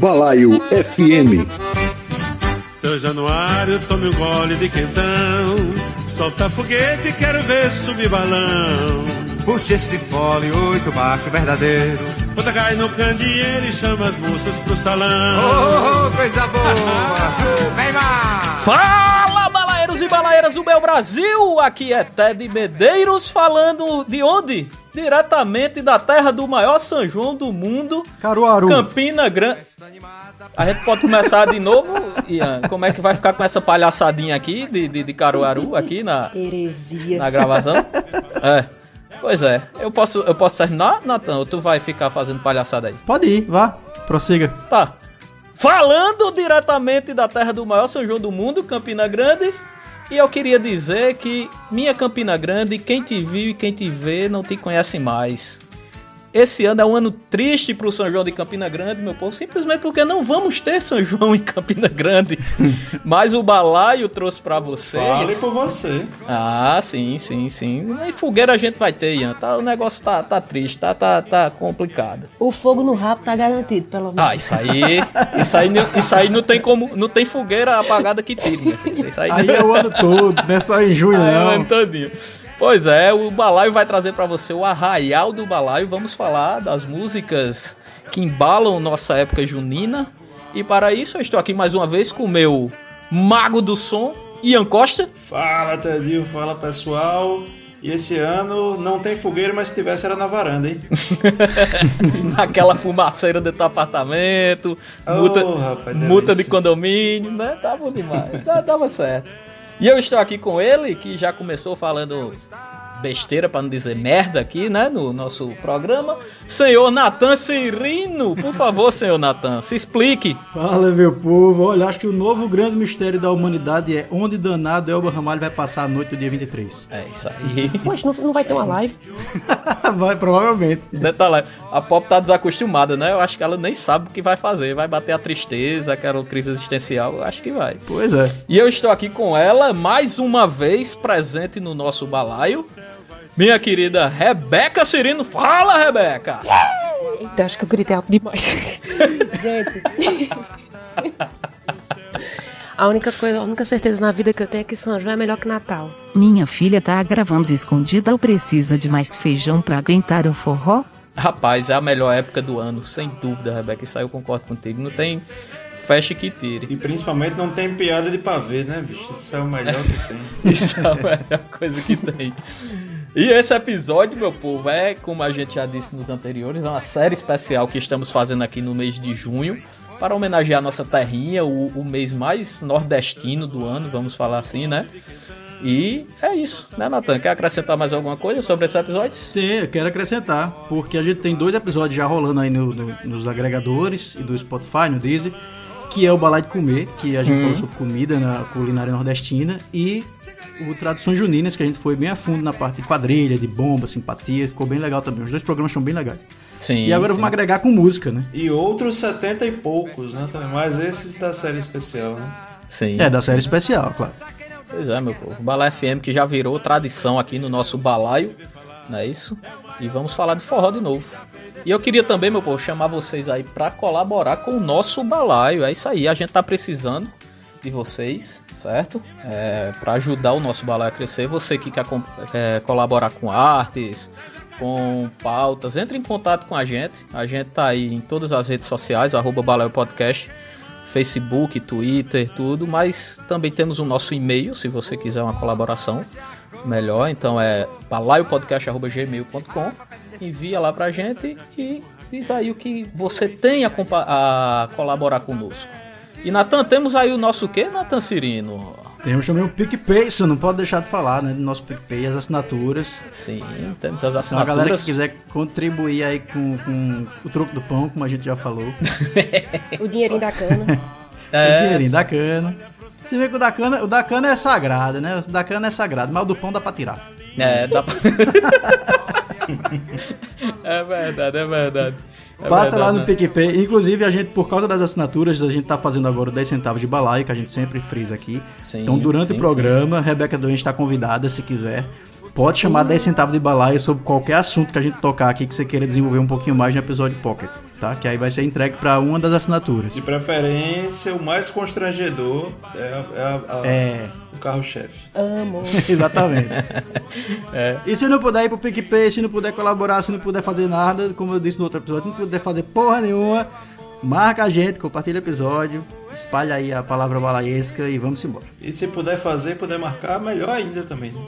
Balaio FM. Seu Januário, tome um gole de quentão. Solta foguete, quero ver subir balão. Puxa esse fole, oito baixo verdadeiro. Bota cai no candeeiro e chama as moças pro salão. Oh, oh, coisa boa! Vem mais! Fala, balaeiros e balaeiras do meu Brasil! Aqui é Ted Medeiros falando de onde? Diretamente da terra do maior São João do mundo, Caruaru. Campina Grande. A gente pode começar de novo, Ian. Como é que vai ficar com essa palhaçadinha aqui de, de, de Caruaru aqui na, Heresia. na gravação? É. Pois é. Eu posso, eu posso terminar, Natan? Ou tu vai ficar fazendo palhaçada aí? Pode ir, vá. Prossiga. Tá. Falando diretamente da terra do maior São João do mundo, Campina Grande. E eu queria dizer que minha Campina Grande, quem te viu e quem te vê não te conhece mais. Esse ano é um ano triste pro São João de Campina Grande, meu povo, simplesmente porque não vamos ter São João em Campina Grande. Mas o balaio trouxe pra vocês. Fale por você. Ah, sim, sim, sim. E fogueira a gente vai ter, Ian. Tá, o negócio tá, tá triste, tá, tá, tá complicado. O fogo no rabo tá garantido, pelo menos. Ah, isso aí. Isso aí, não- isso aí não tem como. Não tem fogueira apagada que tire. Isso aí, Aí é o ano todo, não é só em junho, Aí é o não. ano todinho. Pois é, o Balaio vai trazer pra você o arraial do Balaio. Vamos falar das músicas que embalam nossa época junina. E para isso eu estou aqui mais uma vez com o meu mago do som, Ian Costa. Fala, Tedinho. Fala, pessoal. E esse ano não tem fogueira, mas se tivesse era na varanda, hein? Aquela fumaceira dentro do apartamento, Oh, multa, rapaz, multa de condomínio, né? Tá bom demais, tava certo. E eu estou aqui com ele, que já começou falando besteira, pra não dizer merda aqui, né? No nosso programa. Senhor Natan Cirino, por favor, senhor Natan, se explique. Fala, meu povo. Olha, acho que o novo grande mistério da humanidade é onde danado Elba Ramalho vai passar a noite do dia 23. É isso aí. Poxa, não, não vai ter uma live? vai, provavelmente. Detalhe, a Pop tá desacostumada, né? Eu acho que ela nem sabe o que vai fazer. Vai bater a tristeza, aquela crise existencial, eu acho que vai. Pois é. E eu estou aqui com ela, mais uma vez presente no nosso balaio. Minha querida Rebeca Cirino. Fala, Rebeca! Eita, acho que eu gritei alto demais. Gente. A única coisa, a única certeza na vida que eu tenho é que São João é melhor que Natal. Minha filha tá gravando escondida ou precisa de mais feijão pra aguentar o forró? Rapaz, é a melhor época do ano, sem dúvida, Rebeca. Isso aí eu concordo contigo. Não tem festa que tire. E principalmente não tem piada de pavê, né, bicho? Isso é o melhor que tem. Isso é a melhor coisa que tem. E esse episódio, meu povo, é, como a gente já disse nos anteriores, é uma série especial que estamos fazendo aqui no mês de junho para homenagear nossa terrinha, o, o mês mais nordestino do ano, vamos falar assim, né? E é isso, né, Natan? Quer acrescentar mais alguma coisa sobre esse episódio? Sim, eu quero acrescentar, porque a gente tem dois episódios já rolando aí no- no- nos agregadores e do Spotify, no Deezer, que é o Balai de Comer, que a gente falou sobre comida na culinária nordestina, e o Tradições Juninas, que a gente foi bem a fundo na parte de quadrilha, de bomba, simpatia, ficou bem legal também. Os dois programas são bem legais. Sim. e agora sim. vamos agregar com música, né? E outros 70 e poucos, né? também. Mas esses da série especial, né? Sim. É, da série especial, claro. Pois é, meu povo. Balaio FM que já virou tradição aqui no nosso balaio, não é isso? E vamos falar de forró de novo. E eu queria também, meu povo, chamar vocês aí pra colaborar com o nosso balaio. É isso aí, a gente tá precisando de vocês, certo? É, para ajudar o nosso balaio a crescer. Você que quer, quer colaborar com artes, com pautas, entre em contato com a gente. A gente tá aí em todas as redes sociais, arroba Balaio Podcast. Facebook, Twitter, tudo, mas também temos o nosso e-mail, se você quiser uma colaboração melhor, então é balaiopodcast.gmail.com envia lá pra gente e diz aí o que você tem a, a colaborar conosco. E Natan, temos aí o nosso quê, Natan Cirino? Temos também o PicPay, você não pode deixar de falar, né? Do nosso PicPay, as assinaturas. Sim, temos as Então a galera que assinaturas. quiser contribuir aí com, com o troco do pão, como a gente já falou. O dinheirinho da cana. o É, dinheirinho da cana. Se vê que o da cana, o da cana é sagrado, né? O da cana é sagrado, mas o do pão dá pra tirar. é, dá pra... é verdade, é verdade. É Passa lá verdade, no né? PicPay. Inclusive, a gente, por causa das assinaturas, a gente tá fazendo agora o 10 centavos de balaio, que a gente sempre frisa aqui. Sim, então, durante sim, o programa, a Rebeca Doente está convidada, se quiser. Pode chamar 10 centavos de balaio sobre qualquer assunto que a gente tocar aqui que você queira desenvolver um pouquinho mais no episódio Pocket. Tá? Que aí vai ser entregue para uma das assinaturas. De preferência, o mais constrangedor é, a- é a- a- É, o carro-chefe. Amo. exatamente. E se não puder ir pro PicPay, se não puder colaborar, se não puder fazer nada, como eu disse no outro episódio, não puder fazer porra nenhuma, marca a gente, compartilha o episódio, espalha aí a palavra balaiesca e vamos embora. E se puder fazer, puder marcar, melhor ainda também. né?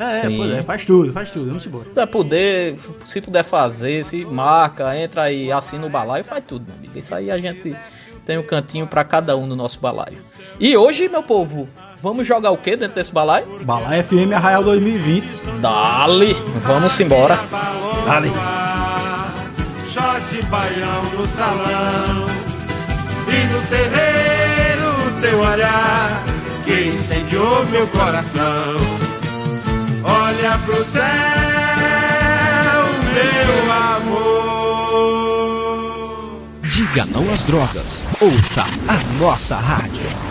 É, Sim. puder, faz tudo, faz tudo, vamos embora. Se puder, poder, se puder fazer, se marca, entra aí, assina o balaio, faz tudo, meu amigo. Isso aí a gente tem um cantinho pra cada um no nosso balaio. E hoje, meu povo, vamos jogar o que dentro desse balaio? Balai FM Arraial 2020. Dali! Vamos embora. Dale. Shot baião no salão E no terreiro teu olhar Que incendiou meu coração Olha pro céu, meu amor Diga não às drogas. Ouça a nossa rádio.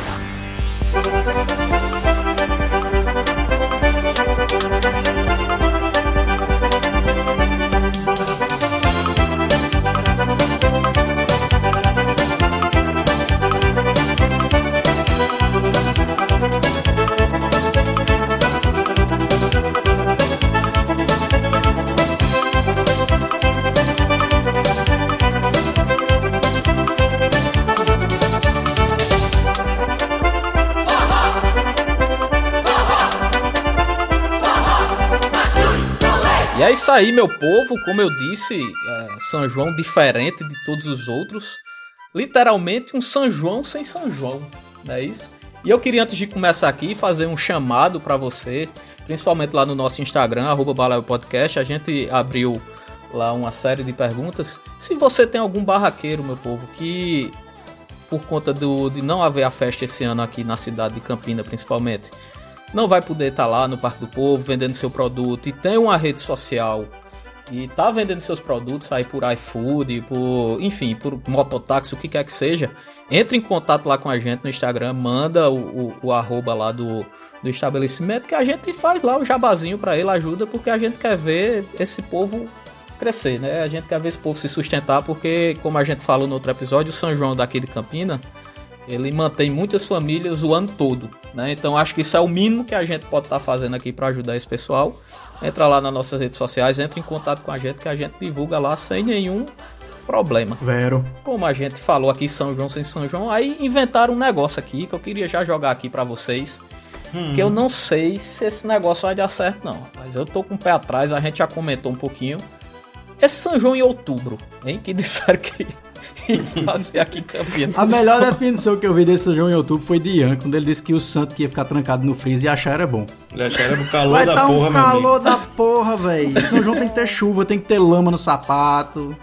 Isso aí, meu povo. Como eu disse, é, São João diferente de todos os outros. Literalmente um São João sem São João, não é isso? E eu queria, antes de começar aqui, fazer um chamado para você, principalmente lá no nosso Instagram, arroba Podcast. A gente abriu lá uma série de perguntas. Se você tem algum barraqueiro, meu povo, que por conta do, de não haver a festa esse ano aqui na cidade de Campina, principalmente, não vai poder estar lá no Parque do Povo vendendo seu produto e tem uma rede social. E tá vendendo seus produtos aí por iFood, por, enfim, por mototáxi, o que quer que seja, entre em contato lá com a gente no Instagram, manda o, o, o arroba lá do, do estabelecimento que a gente faz lá o jabazinho para ele, ajuda, porque a gente quer ver esse povo crescer, né? A gente quer ver esse povo se sustentar, porque, como a gente falou no outro episódio, o São João daqui de Campina, ele mantém muitas famílias o ano todo, né? Então acho que isso é o mínimo que a gente pode estar fazendo aqui para ajudar esse pessoal. Entra lá nas nossas redes sociais, entra em contato com a gente que a gente divulga lá sem nenhum problema. Vero. Como a gente falou aqui São João sem São João, aí inventaram um negócio aqui que eu queria já jogar aqui para vocês. Que eu não sei se esse negócio vai dar certo não, mas eu tô com o pé atrás, a gente já comentou um pouquinho. Esse São João em outubro, hein? Que disseram que fazer aqui em Campinas. A melhor definição que eu vi desse São João em outubro foi de Ian, quando ele disse que o santo que ia ficar trancado no freezer e achar era bom. Ele acharam o calor Vai da tá porra, um calor da porra, velho. São João tem que ter chuva, tem que ter lama no sapato.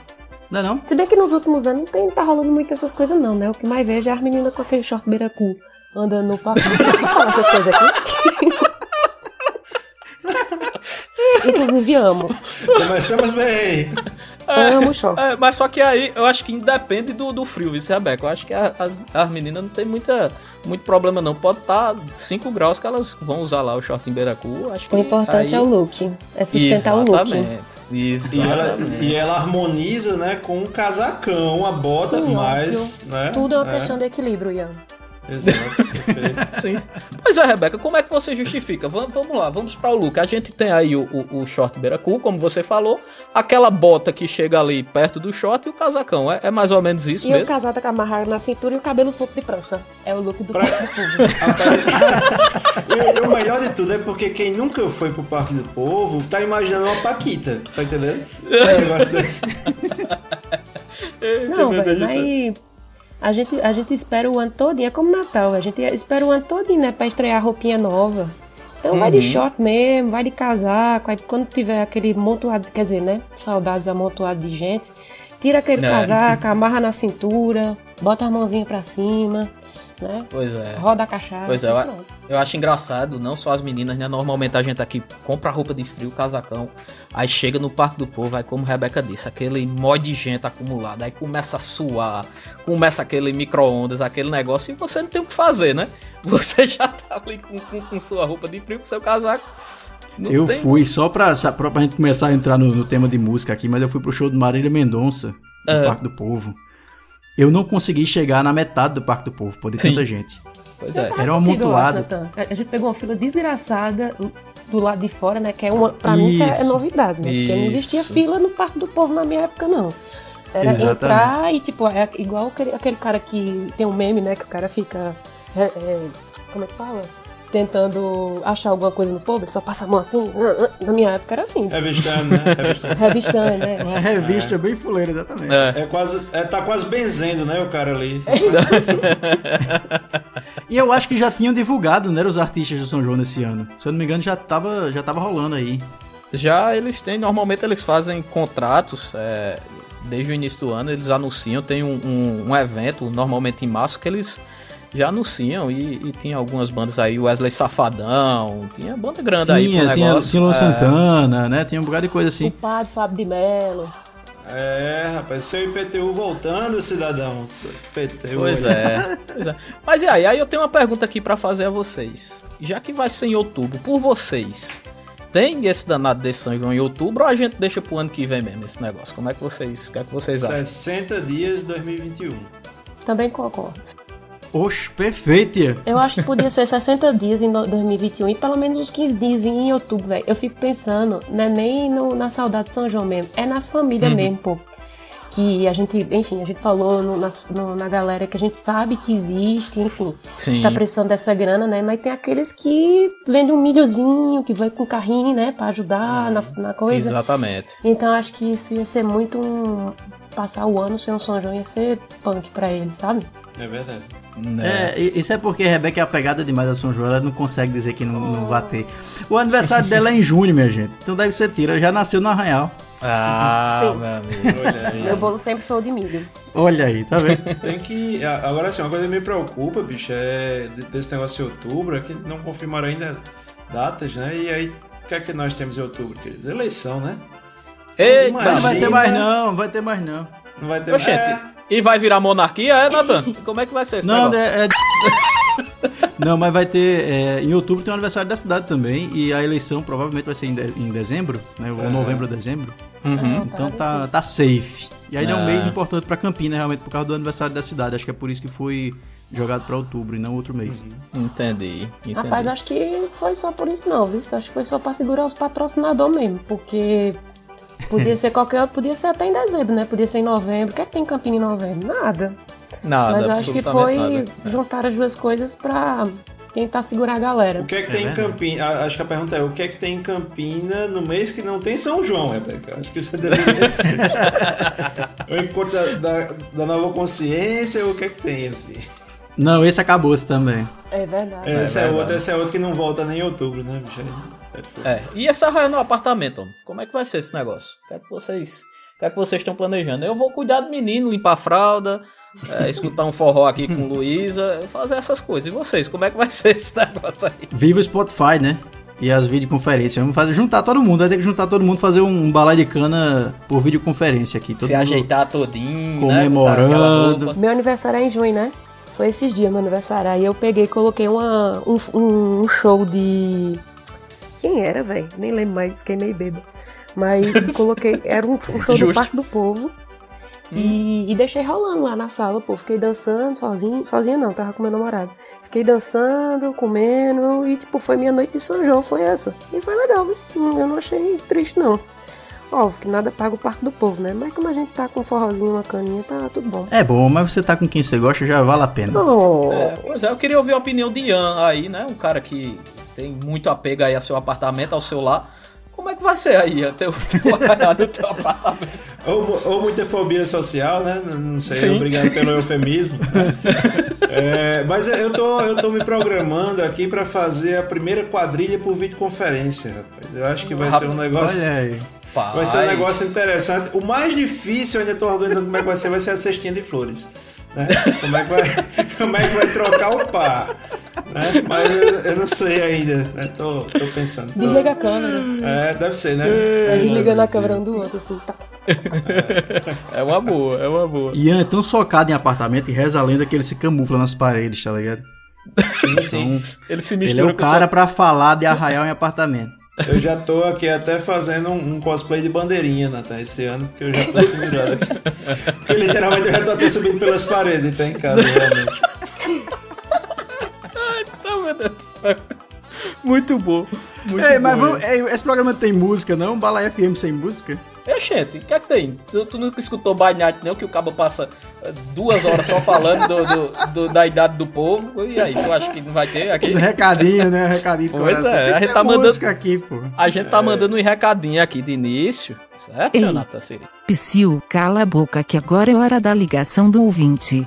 Não é não? Se bem que nos últimos anos não tem, tá rolando muito essas coisas, não, né? O que mais vejo é as meninas com aquele short beira-cu andando no parque. Vou falar essas coisas aqui. Inclusive amo. Começamos bem. Amo short. É, mas só que aí eu acho que independe do, do frio, viu, Rebeca? Eu acho que a- as, as meninas não tem muita, muito problema, não. Pode estar 5 graus que elas vão usar lá o short em Beiracu. Acho que O importante aí- é o look. É sustentar o look. Exatamente. E ela, Exatamente. e ela harmoniza, né, com um casacão, a bota Sim, mais, né? Tudo é uma É, questão de equilíbrio, Ian. Exato, perfeito. Sim. Mas é, Rebeca, como é que você justifica? Vamos, vamos lá, vamos para o look. A gente tem aí o, o, o short Beiracu, como você falou, aquela bota que chega ali perto do short e o casacão. É, é mais ou menos isso E o mesmo. casada com a amarrada na cintura e o cabelo solto de prancha. É o look do Pra- Parque do Povo. E, e o melhor de tudo é porque quem nunca foi pro Parque do Povo tá imaginando uma Paquita, tá entendendo? Um negócio desse. Não, velho, mas a gente, a gente espera o ano todo, é como Natal, a gente espera o ano todo, né, pra estrear roupinha nova. Então vai de short mesmo, vai de casaco, aí quando tiver aquele amontoado, quer dizer, né, saudades amontoado de gente, tira aquele É. casaco, amarra na cintura, bota as mãozinhas pra cima, né, Pois é. roda a cachaça Pois é, eu, pronto. eu acho engraçado, não só as meninas, né? Normalmente a gente aqui compra roupa de frio, casacão, aí chega no Parque do Povo, aí como a Rebeca disse, aquele mó de gente acumulado, aí começa a suar, começa aquele micro-ondas, aquele negócio, e você não tem o que fazer, né? Você já tá ali com, com, com sua roupa de frio, com seu casaco. Não eu tem- fui só pra, pra, pra gente começar a entrar no, no tema de música aqui, mas eu fui pro show de Marília Mendonça no Ah. Parque do Povo. Eu não consegui chegar na metade do Parque do Povo, por de Sim. tanta gente. Pois é. Era um amontoado. Natan. A a gente pegou uma fila desgraçada do lado de fora, né? Que é uma, pra mim isso é, é Isso. novidade, né? Porque não existia Isso. fila no Parque do Povo na minha época, não. Era Exatamente. entrar e, tipo, é igual aquele, aquele cara que tem um meme, né? Que o cara fica. é, é, como é que fala? Tentando achar alguma coisa no povo, só passa a mão assim. Na minha época era assim. Revistando, né? Revistando. Revistando, né? Uma revista bem fuleira, exatamente. É. É quase, é, tá quase benzendo, né, o cara ali. E eu acho que já tinham divulgado, né, os artistas do São João nesse ano. Se eu não me engano, já tava, já tava rolando aí. Já eles têm, normalmente eles fazem contratos, é, desde o início do ano, eles anunciam, tem um, um- um evento, normalmente em março, que eles já anunciam e, e tinha algumas bandas aí, Wesley Safadão, tinha banda grande aí Tinha, pro tinha, negócio. tinha Luan é, Santana, né? Tinha um bocado de coisa O assim. padre Fábio de Mello. É, rapaz, seu IPTU voltando, cidadão. Seu IPTU. Pois aí. é, pois é. Mas e aí, aí eu tenho uma pergunta aqui pra fazer a vocês. Já que vai ser em outubro, por vocês, tem esse danado desse São João em outubro ou a gente deixa pro ano que vem mesmo esse negócio? Como é que vocês, o que é que vocês acham? 60 dias 2021. Também concordo. Oxe, perfeito. Eu acho que podia ser 60 dias em do- 2021 e pelo menos uns 15 dias em outubro, velho. Eu fico pensando, não é nem no- na saudade de São João mesmo, é nas famílias Uhum. mesmo, pô. Que a gente, enfim, a gente falou no- nas- no- na galera que a gente sabe que existe, enfim, Sim. que tá precisando dessa grana, né? Mas tem aqueles que vendem um milhozinho, que vai com carrinho, né, pra ajudar na, na coisa. Exatamente. Então acho que isso ia ser muito um. Passar o ano sem um São João ia ser punk pra eles, sabe? É verdade. Né? É, isso é porque a Rebeca é apegada demais ao São João, ela não consegue dizer que não, não vai ter. O aniversário dela é em junho, minha gente. Então deve ser tira, já nasceu no Arraial. Ah, Sim. meu amigo. Olha aí. Meu bolo sempre foi o de milho. Olha aí, tá vendo? Tem que. Agora assim, uma coisa que me preocupa, bicho, é de- desse negócio de outubro, é que não confirmaram ainda datas, né? E aí, o que é que nós temos em outubro, queridos? Eleição, né? Eita, Imagina. Não vai ter mais não, não vai ter mais não. Não vai ter Oxente, É, e vai virar monarquia, é, Nathan? Como é que vai ser esse Não, negócio? é, é- Não, mas vai ter. é, em outubro tem o aniversário da cidade também. E a eleição provavelmente vai ser em, de- em dezembro, né? Ou novembro ou dezembro. Uhum. Então tá, tá safe. E aí é um Ah. mês importante pra Campina, realmente, por causa do aniversário da cidade. Acho que é por isso que foi jogado pra outubro e não outro mês. Entendi, entendi. Rapaz, acho que foi só por isso não, viu? Acho que foi só pra segurar os patrocinadores mesmo, porque podia ser qualquer outro, podia ser até em dezembro, né? Podia ser em novembro. O que é que tem em Campina em novembro? Nada. Nada, Mas eu acho que foi nada. juntar as duas coisas pra tentar segurar a galera. O que é que tem em Campina? Acho que a pergunta é: o que é que tem em Campina no mês que não tem São João, Rebeca? Acho que você deveria. o encontro da, da, da nova consciência, o que é que tem, assim? Não, esse acabou-se também. É verdade. Esse é, verdade. outro, esse é outro que não volta nem em outubro, né, bicho? É, e essa raia no apartamento, homem? como é que vai ser esse negócio? O que é que vocês, o que é que vocês estão planejando? Eu vou cuidar do menino, limpar a fralda, é, escutar um forró aqui com Luísa, fazer essas coisas. E vocês, como é que vai ser esse negócio aí? Viva o Spotify, né? E as videoconferências. Vamos fazer, juntar todo mundo. Vai ter que juntar todo mundo fazer um, um balai de cana por videoconferência aqui. Todo Se mundo ajeitar todinho, comemorando. né? Aquela roupa. Meu aniversário é em junho, né? Foi esses dias meu aniversário. Aí eu peguei e coloquei uma, um, um show de. Quem era, velho? Nem lembro mais, fiquei meio bêbado. Mas coloquei. Era um, um show Justo. do Parque do Povo. E, e deixei rolando lá na sala, pô. Fiquei dançando sozinho. Sozinha não, tava com meu namorado. Fiquei dançando, comendo. E, tipo, foi minha noite de São João, foi essa. E foi legal, viu? eu não achei triste, não. Óbvio que nada paga o Parque do Povo, né? Mas como a gente tá com um forrozinho, uma caninha, tá tudo bom. É bom, mas você tá com quem você gosta, já vale a pena. Oh. É, pois é, eu queria ouvir a opinião de Ian aí, né? Um cara que tem muito apego aí ao seu apartamento, ao seu lar. Como é que vai ser aí, Ian, teu, teu apartamento? Ou, ou muita fobia social, né? Não- sei, Sim. obrigado pelo eufemismo. É, mas eu tô, eu tô me programando aqui pra fazer a primeira quadrilha por videoconferência, rapaz. Eu acho que vai ser um negócio. Olha aí. Vai ser um negócio interessante. O mais difícil, eu ainda tô organizando como é que vai ser, vai ser a cestinha de flores. Né? Como, é que vai, como é que vai trocar o par. Né? Mas eu, eu não sei ainda. Né? Tô, tô pensando. Tô- Desliga a câmera. É, deve ser, né? Vai desligando a câmera um do outro, assim, tá. É uma boa, é uma boa. Ian é tão socado em apartamento e reza a lenda que ele se camufla nas paredes, tá ligado? Sim, sim. Então, Ele se ele é mistura o cara pra falar de arraial em apartamento. Eu já tô aqui até fazendo um, um cosplay de bandeirinha, Natan, esse ano, porque eu já tô virado aqui. Porque literalmente eu já tô até subindo pelas paredes, tá em casa, realmente. Tá, meu Deus do céu. Muito bom. Muito Ei, mas bom, vamos, ei, esse programa tem música, não? Bala FM sem música? É, gente, o que é que tem? Tu, tu nunca escutou Night, não? Que o cabo passa eh, duas horas só falando do, do- do- da idade do povo. E aí, tu acha que não vai ter aqui? Um recadinho, né? Recadinho do Pois coração. é, Tem que a gente tá mandando- música aqui, pô. A gente tá mandando um recadinho aqui de início, certo, Ei. Siri? Psyu, cala a boca que agora é hora da ligação do ouvinte.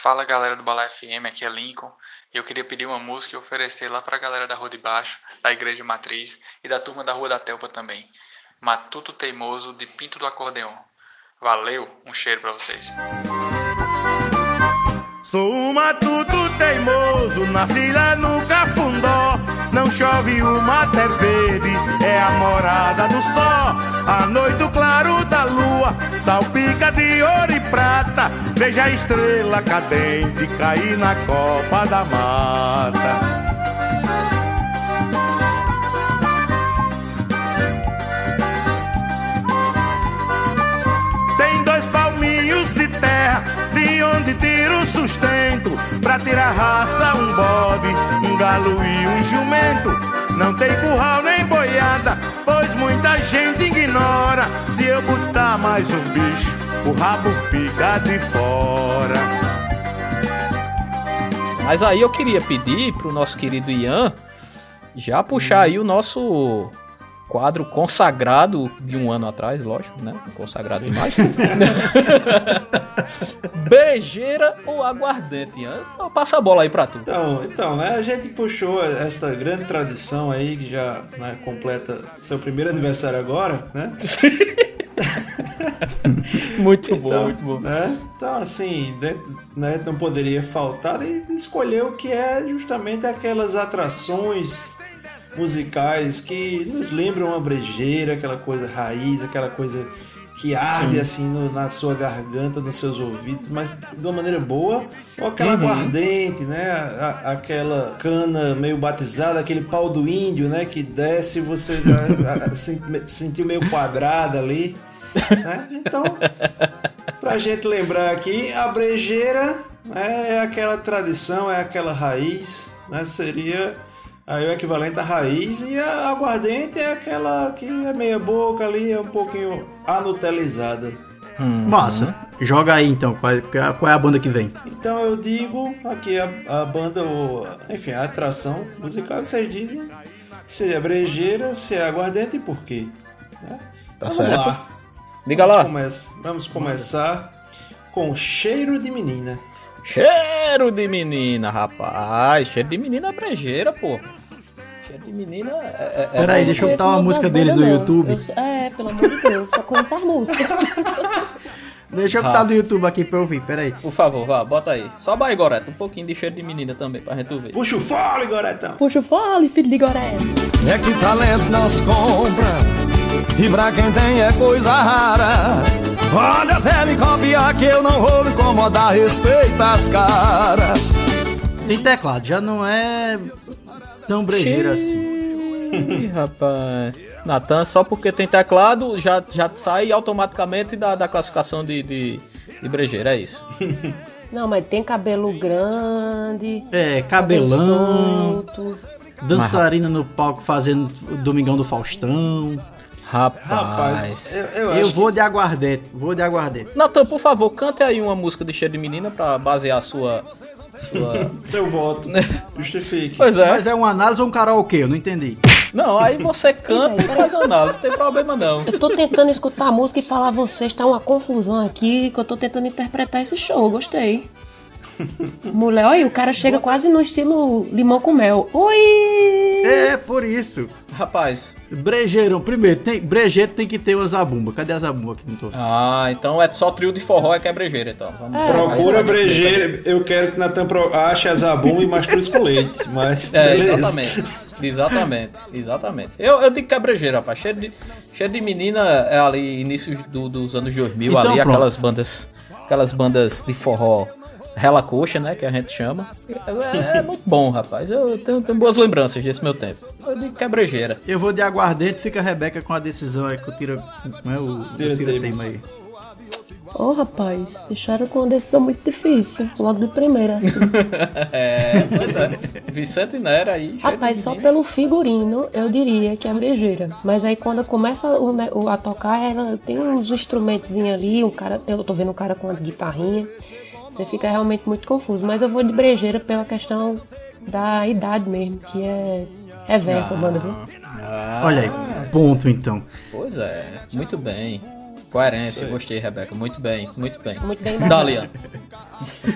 Fala galera do Bala FM, aqui é Lincoln. Eu queria pedir uma música e oferecer lá pra galera da Rua de Baixo, da Igreja Matriz e da turma da Rua da Telpa também. Matuto Teimoso de Pinto do Acordeon. Valeu, um cheiro pra vocês. Sou um matuto teimoso, nasci lá no Cafundó. Não chove, o mato é verde, é a morada do sol. A noite o claro da lua, salpica de ouro e prata. Veja a estrela cadente cair na copa da mata. De onde tiro o sustento. Pra tirar raça, um bode, um galo e um jumento. Não tem curral nem boiada, pois muita gente ignora. Se eu botar mais um bicho, o rabo fica de fora. Mas aí eu queria pedir pro nosso querido Ian já puxar aí o nosso quadro consagrado de um ano atrás, lógico, né? Consagrado demais. Brejeira ou aguardente? Então, Passa a bola aí pra tu. Então, então, né, a gente puxou esta grande tradição aí, que já né, completa seu primeiro aniversário agora, né? Muito bom, Então, muito bom. Né? Então, assim, né, né, não poderia faltar de escolher o que é justamente aquelas atrações musicais que nos lembram uma brejeira, aquela coisa raiz, aquela coisa que arde Sim. assim no- na sua garganta, nos seus ouvidos, mas de uma maneira boa, ou aquela Uhum. aguardente, né? A- a- aquela cana meio batizada, aquele pau do índio, né? Que desce e você a- a- se- sentiu meio quadrada ali. né? Então, pra gente lembrar aqui, a brejeira né, é aquela tradição, é aquela raiz, né? Seria aí o equivalente à raiz e a aguardente é aquela que é meia boca ali, é um pouquinho anutelizada. Massa. Joga aí então, qual é, qual é a banda que vem? Então eu digo aqui a, a banda, ou, enfim, a atração musical, vocês dizem se é brejeira, se é aguardente e por quê. né? Tá certo. Vamos lá. Diga Vamos lá. come- vamos começar com cheiro de menina. Cheiro de menina, rapaz. Cheiro de menina é brejeira, pô. De menina é. é- é Peraí, deixa eu botar uma música deles no não. YouTube. Eu é, pelo amor de Deus, só conheço as músicas. Deixa eu botar no YouTube aqui pra eu ouvir, peraí. Por favor, vá, bota aí. Só vai, Goreta. Um pouquinho de cheiro de menina também, pra gente ver. Puxa o fole, Goretão. Puxa o fole, filho de Goré. É que talento nas compra E pra quem tem é coisa rara Pode até me copiar que eu não vou me incomodar Respeita as caras Tem teclado, já não é tão brejeira assim. Ih, rapaz. Natan, só porque tem teclado, já, já sai automaticamente da, da classificação de, de, de brejeira, é isso. Não, mas tem cabelo grande. É, cabelo cabelão, solto. dançarina no palco fazendo o Domingão do Faustão. Rapaz. eu, Eu, eu acho vou de aguardente, vou de aguardente. Natan, por favor, cante aí uma música de cheiro de menina pra basear a sua. Sua... Seu voto. Justifique. Pois é. Mas é uma análise ou um karaokê? Eu não entendi. Não, aí você canta e faz análise, não tem problema não. Eu tô tentando escutar a música e falar a vocês, tá uma confusão aqui, que eu tô tentando interpretar esse show, gostei. Mulher, olha, o cara chega quase no estilo limão com mel. Oi! É, por isso. Rapaz. Brejeirão, primeiro, tem, brejeiro tem que ter uma zabumba. Cadê a zabumba aqui? Não tô. Ah, então é só trio de forró é que é brejeira, então. Vamos Procura Aí, brejeira. Eu quero que Natan pro- ache a zabumba e masture com leite. Mas É, beleza. exatamente. Exatamente, exatamente. Eu, eu digo que é brejeira, rapaz. Cheiro de, de menina é ali, início do- dos anos 2000, Então, ali, pronto. aquelas bandas. Aquelas bandas de forró Rela coxa, né? Que a gente chama. É, é muito bom, rapaz. Eu tenho, tenho boas lembranças desse meu tempo. Eu de quebrejeira. Eu vou de aguardente, fica a Rebeca com a decisão aí que eu tiro. Não é o, Tira o tira tema. tema aí. Ô, rapaz, deixaram com uma decisão muito difícil. Logo de primeira, assim. É, pois é. Vicente Nera aí. Rapaz, só pelo figurino, eu diria que é brejeira. Mas aí quando começa o o- a tocar, ela tem uns instrumentos ali, um cara, eu tô vendo um cara com uma guitarrinha. Você fica realmente muito confuso. Mas eu vou de brejeira pela questão da idade mesmo, que é, é velha essa banda, viu? Ah, Olha aí, ponto então. Pois é, muito bem. Coerência, gostei, Rebeca. Muito bem, muito bem. Muito bem Dalian.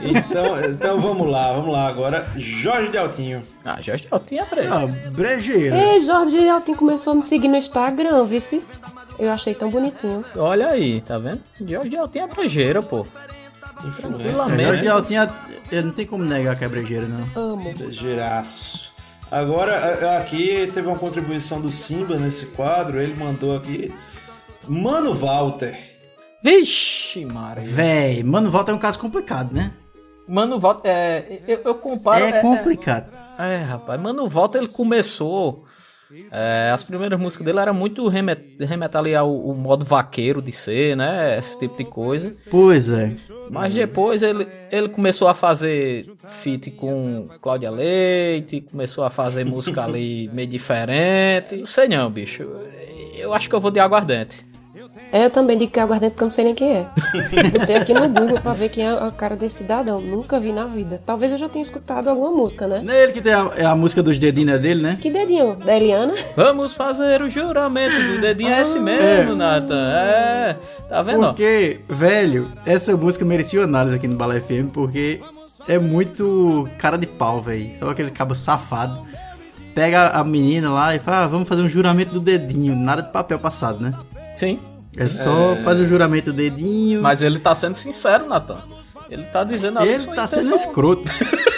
Então, então vamos lá, vamos lá. Agora, Jorge Deltinho. Ah, Jorge Altinho é brejeira. Ah, brejeira. Ei, Jorge Altin começou a me seguir no Instagram, vice. Eu achei tão bonitinho. Olha aí, tá vendo? Jorge Altinho é brejeira, pô. Tranquilamente. Altinha, eu não tem como negar que é não. Amo. Giraço. Agora, aqui teve uma contribuição do Simba nesse quadro. Ele mandou aqui. Mano Walter. Vixe, Maria. Véi, mano, volta é um caso complicado, né? Mano, Volta, é, eu, eu comparo. É complicado. É, rapaz, Mano, Volta ele começou. É, as primeiras músicas dele era muito remet, remeter ali ao, o modo vaqueiro de ser, né? Esse tipo de coisa. Pois é. Mas depois ele, ele começou a fazer feat com Cláudia Leite, começou a fazer música ali meio diferente. Não sei não, bicho. Eu acho que eu vou de aguardente. É, eu também digo que é aguardente porque eu não sei nem quem é. Botei aqui no Google pra ver quem é o cara desse cidadão. Nunca vi na vida. Talvez eu já tenha escutado alguma música, né? Não é ele que tem a, é a música dos dedinhos é dele, né? Que dedinho? Da Eliana? Vamos fazer o juramento do dedinho é esse mesmo, Nathan. É, tá vendo? Porque, velho, essa música merecia uma análise aqui no Bala FM, porque é muito cara de pau, velho. Só aquele cabo safado. Pega a menina lá e fala, ah, vamos fazer um juramento do dedinho. Nada de papel passado, né? Sim. É só fazer o juramento do dedinho. Mas ele tá sendo sincero, Nathan. Ele tá dizendo ali ele tá sendo intenção. escroto.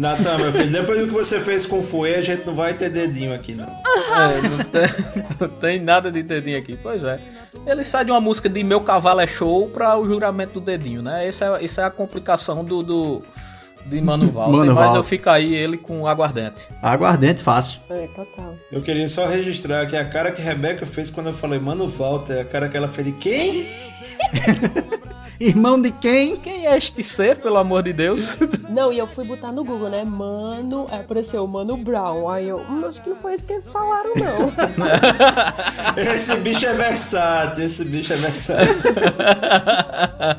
Natan, meu filho, depois do que você fez com o Fuê, a gente não vai ter dedinho aqui, não. É, não, tem, não tem nada de dedinho aqui. Pois é. Ele sai de uma música de Meu Cavalo é Show pra o juramento do dedinho, né? Essa é, essa é a complicação do, do de Mano Walter. Mano mas eu fico aí ele com aguardente. Aguardente fácil. É, total. Eu queria só registrar que a cara que Rebeca fez quando eu falei Mano Walter, é a cara que ela fez de quem? Irmão de quem? Quem é este ser, pelo amor de Deus? Não, e eu fui botar no Google, né? Mano, aí apareceu Mano Brown. Aí eu, hum, acho que não foi isso que eles falaram, não. Esse bicho é versátil, esse bicho é versátil.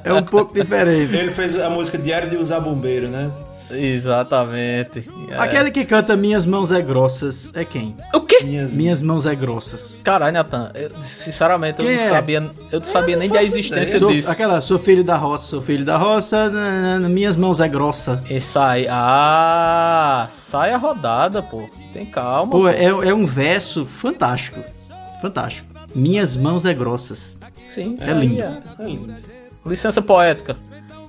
É um pouco diferente. Ele fez a música Diário de Usar Bombeiro, né? Exatamente. É. Aquele que canta Minhas Mãos é Grossas é quem? O quê? Minhas... Minhas Mãos é Grossas. Caralho, Nathan, eu, sinceramente, eu Quem não é? sabia, eu não sabia nem da faço existência Sou- disso. aquela, sou filho da roça, sou filho da roça, na- na- minhas mãos é grossa. Esse aí. Ah, sai a rodada, pô. Tem calma. Pô, é, é um verso fantástico. Fantástico. Minhas mãos é grossas. Sim, é lindo. é. Licença poética.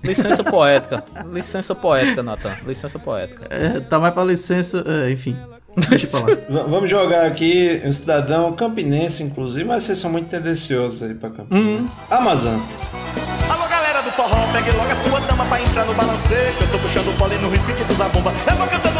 Licença poética. Licença poética, Nathan. Licença poética. É, tá mais pra licença, é, enfim. Deixa pra lá. V- vamos jogar aqui um cidadão campinense, inclusive, mas vocês são muito tendenciosos aí pra Campinas. Amazon. Alô, galera do forró, pegue logo a sua dama pra entrar no balancê. Que eu tô puxando o pole no repique do zabumba. Eu vou cantando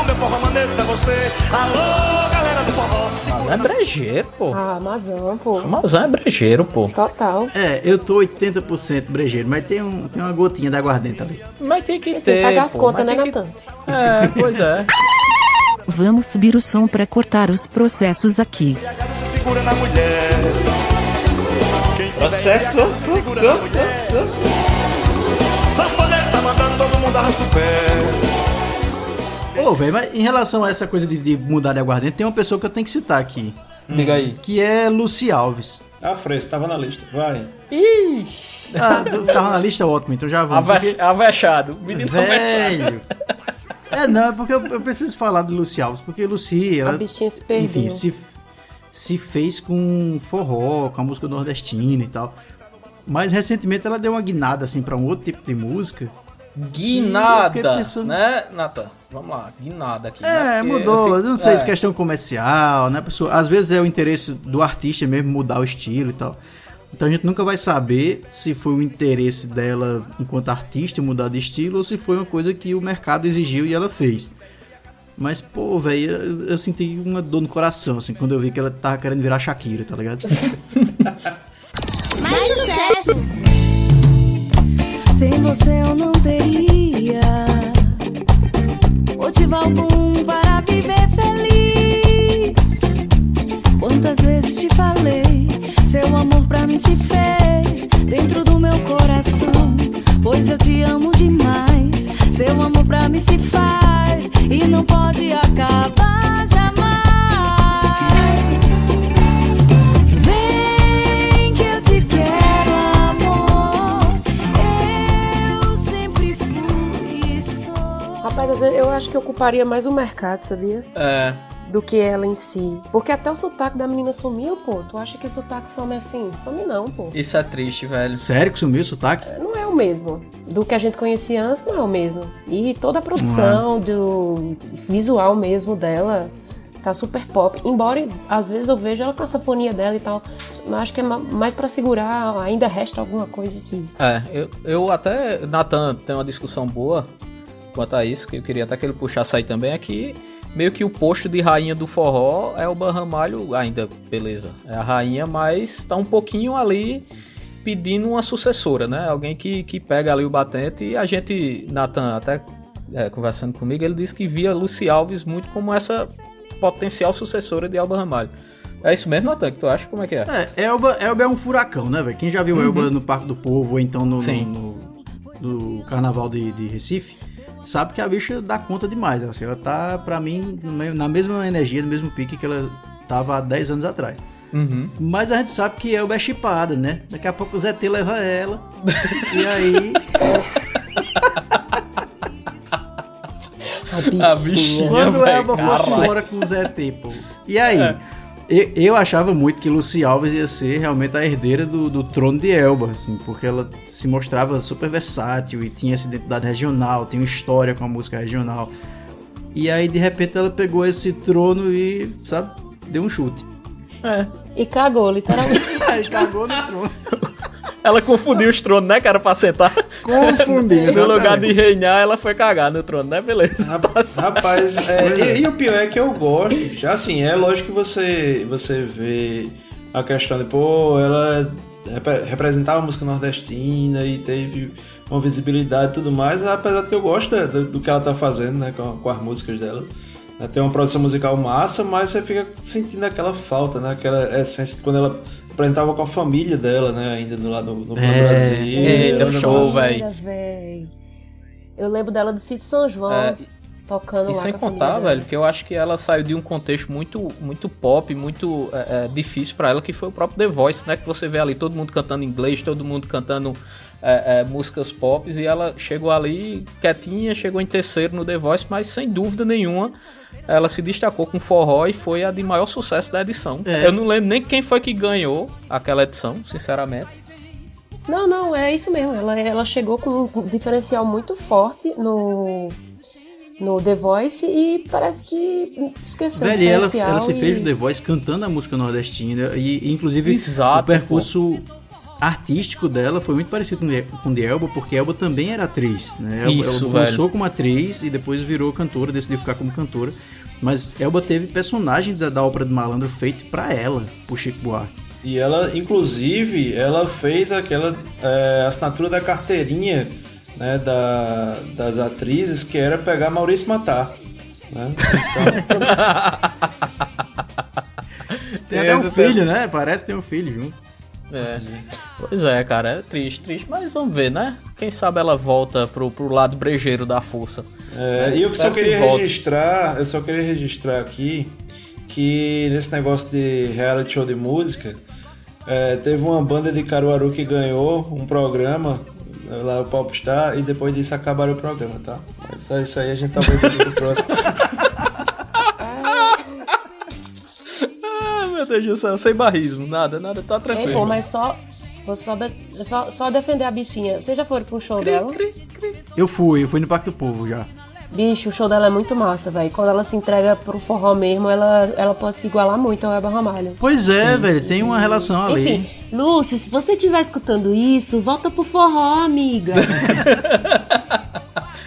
você. Alô, galera do forró. Mas é brejeiro, pô. Ah, Amazon, pô. Amazon é brejeiro, pô. Total. É, eu tô 80% brejeiro, mas tem, um, tem uma gotinha de aguardente ali. Mas tem que Tem ter. que pagar as contas, né, tem que- Natan? É, pois é. Vamos subir o som pra cortar os processos aqui. Segura na mulher. Processo. Segura na mulher. Sanfoneiro tá mandando todo mundo arrasta o pé. Ô, velho, mas em relação a essa coisa de, de mudar de aguardente, tem uma pessoa que eu tenho que citar aqui, Diga aí. que é Luci Alves. Ah, Fresco, tava na lista. Vai. Ixi. Ah, tava na lista ótimo, então já vamos. Ave- porque- Avexado. Menino avexado. Velho. É, não, é porque eu, eu preciso falar de Luci Alves, porque Luci, A ela, bichinha se perdeu. enfim, se, se fez com forró, com a música nordestina e tal. Mas recentemente ela deu uma guinada assim pra um outro tipo de música. Guinada, pensando- né, Nathan? Vamos lá, guinada aqui. É, né? Mudou. fico- não sei é. se questão comercial, né, pessoa? Às vezes é o interesse do artista mesmo mudar o estilo e tal. Então a gente nunca vai saber se foi o interesse dela enquanto artista mudar de estilo ou se foi uma coisa que o mercado exigiu e ela fez. Mas, pô, velho, eu, eu senti uma dor no coração, assim, quando eu vi que ela tava querendo virar Shakira, tá ligado? Mais sucesso! Sem você eu não teria mim se fez dentro do meu coração. Pois eu te amo demais, seu amor pra mim se faz e não pode acabar jamais. Vem que eu te quero, amor. Eu sempre fui e sou. Rapaz, eu acho que ocuparia mais o mercado, sabia? É. Do que ela em si. Porque até o sotaque da menina sumiu, pô. Tu acha que o sotaque some assim? Some não, pô. Isso é triste, velho. Sério que sumiu o sotaque? Não é o mesmo. Do que a gente conhecia antes, não é o mesmo. E toda a produção, do visual mesmo dela, tá super pop. Embora, às vezes, eu vejo ela com a safonia dela e tal. Mas acho que é ma- mais pra segurar, ainda resta alguma coisa aqui. É, eu, eu até. Nathan tem uma discussão boa quanto a isso, que eu queria até que ele puxasse aí também, é que meio que o posto de rainha do forró é o Barramalho, ainda, beleza. É a rainha, mas tá um pouquinho ali pedindo uma sucessora, né? Alguém que, que pega ali o batente e a gente, Nathan, até é, conversando comigo, ele disse que via Lucy Alves muito como essa potencial sucessora de Alba Ramalho. É isso mesmo, Nathan, que tu acha? Como é que é? É, Elba, Elba é um furacão, né, velho? Quem já viu Uhum. Elba no Parque do Povo ou então no, no, no- no Carnaval de, de Recife, sabe que a bicha dá conta demais. Assim, ela tá, pra mim, na mesma energia, no mesmo pique que ela tava há 10 anos atrás. Uhum. Mas a gente sabe que é chipada, né? Daqui a pouco o Zé T leva ela. e aí. A bichinha, Quando fosse caralho. embora com o Zé T, pô. E aí? É. Eu, eu achava muito que Lucy Alves ia ser realmente a herdeira do, do trono de Elba, assim, porque ela se mostrava super versátil e tinha essa identidade regional, tinha uma história com a música regional. E aí, de repente, ela pegou esse trono e, sabe, deu um chute. É. E cagou, literalmente. Aí cagou no trono. Ela confundiu os tronos, né, cara, pra sentar. Confundiu, No lugar de reinar, ela foi cagar no trono, né? Beleza. Rapaz, é, e, e o pior é que eu gosto. bicho. Assim, é lógico que você, você vê a questão de, pô, ela repre- representava a música nordestina e teve uma visibilidade e tudo mais, apesar de que eu gosto do, do que ela tá fazendo, né, com, com as músicas dela. Ela Tem uma produção musical massa, mas você fica sentindo aquela falta, né? Aquela essência de quando ela apresentava com a família dela, né? Ainda no, lá no, no É. Brasil. Eita, era um show, velho. Eu lembro dela do Sítio São João, É, tocando E lá sem com a família contar, velho, que eu acho que ela saiu de um contexto muito, muito pop, muito é, é, difícil pra ela, que foi o próprio The Voice, né? Que você vê ali todo mundo cantando inglês, todo mundo cantando é, é, músicas pop, e ela chegou ali quietinha, chegou em terceiro no The Voice, mas sem dúvida nenhuma ela se destacou com forró e foi a de maior sucesso da edição. É. Eu não lembro nem quem foi que ganhou aquela edição, sinceramente. Não, não, é isso mesmo. Ela, ela chegou com um diferencial muito forte no, no The Voice e parece que esqueceu Velho, o e ela, diferencial. ela se e- fez o The Voice cantando a música nordestina e, e, inclusive, Exato, o percurso artístico dela foi muito parecido com de Elba, porque Elba também era atriz, né? Elba, Isso, Elba velho. começou como atriz e depois virou cantora, decidiu ficar como cantora. Mas Elba teve personagem da, da ópera do malandro feito pra ela, por Chico Buarque. E ela, inclusive, ela fez aquela é, assinatura da carteirinha né, da, das atrizes que era pegar Maurício Matar. Né? Então, Tem até um filho, né? Parece que tem um filho junto. É. Pois é, cara, é triste, triste, mas vamos ver, né? Quem sabe ela volta pro, pro lado brejeiro da força. É, É, e eu só que queria volte. registrar, eu só queria registrar aqui que nesse negócio de reality show de música, é, teve uma banda de Caruaru que ganhou um programa é, lá o Popstar e depois disso acabaram o programa, tá? Mas só isso aí a gente talvez deixe pro próximo. meu Deus do céu, sem barrismo, nada, nada, tá É tranquilo. bom, mas só, vou só, só, só defender a bichinha. Vocês já foram pro show dela? Eu fui, eu fui no Parque do Povo já. Bicho, o show dela é muito massa, velho. Quando ela se entrega pro forró mesmo, ela, ela pode se igualar muito ao Elba Ramalho. Pois é, velho, tem uma relação ali. Enfim, Lúcia, se você estiver escutando isso, volta pro forró, amiga.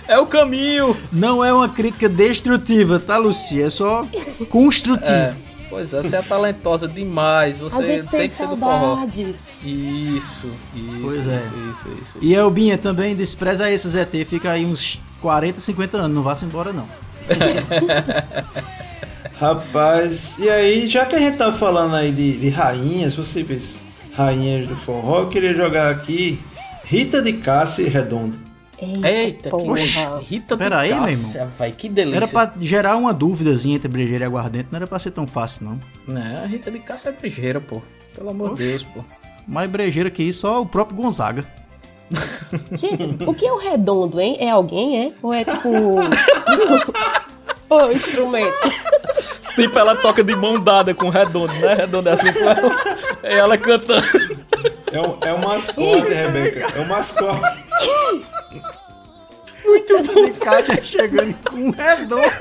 É o caminho. Não é uma crítica destrutiva, tá, Lucia? É só construtiva. É. Pois é, você é talentosa demais. Você A gente tem sente que ser do forró. saudades. Isso, isso, Pois é. isso, isso, isso. E Elbinha também despreza esse ZT, fica aí uns 40, 50 anos, não vá-se embora não. Rapaz, e aí, já que a gente tá falando aí de, de rainhas, possíveis rainhas do forró, eu queria jogar aqui Rita de Cássia e Redondo. Eita, que porra. Rita Pera aí, meu irmão. vai, que delícia. Era pra gerar uma duvidazinha entre brejeira e aguardente, não era pra ser tão fácil não. Não, a Rita de Cássia é brejeira, pô. Pelo amor de Deus, pô. Mais brejeira que isso, só o próprio Gonzaga. Gente, o que é o redondo, hein? É alguém, é? Ou é tipo. o instrumento? Tipo, ela toca de mão dada com o redondo, né? Redondo é assim com ela. E ela cantando. É um, é um mascote, Rebeca. É um mascote. Muito bom. De caixa chegando com um redondo.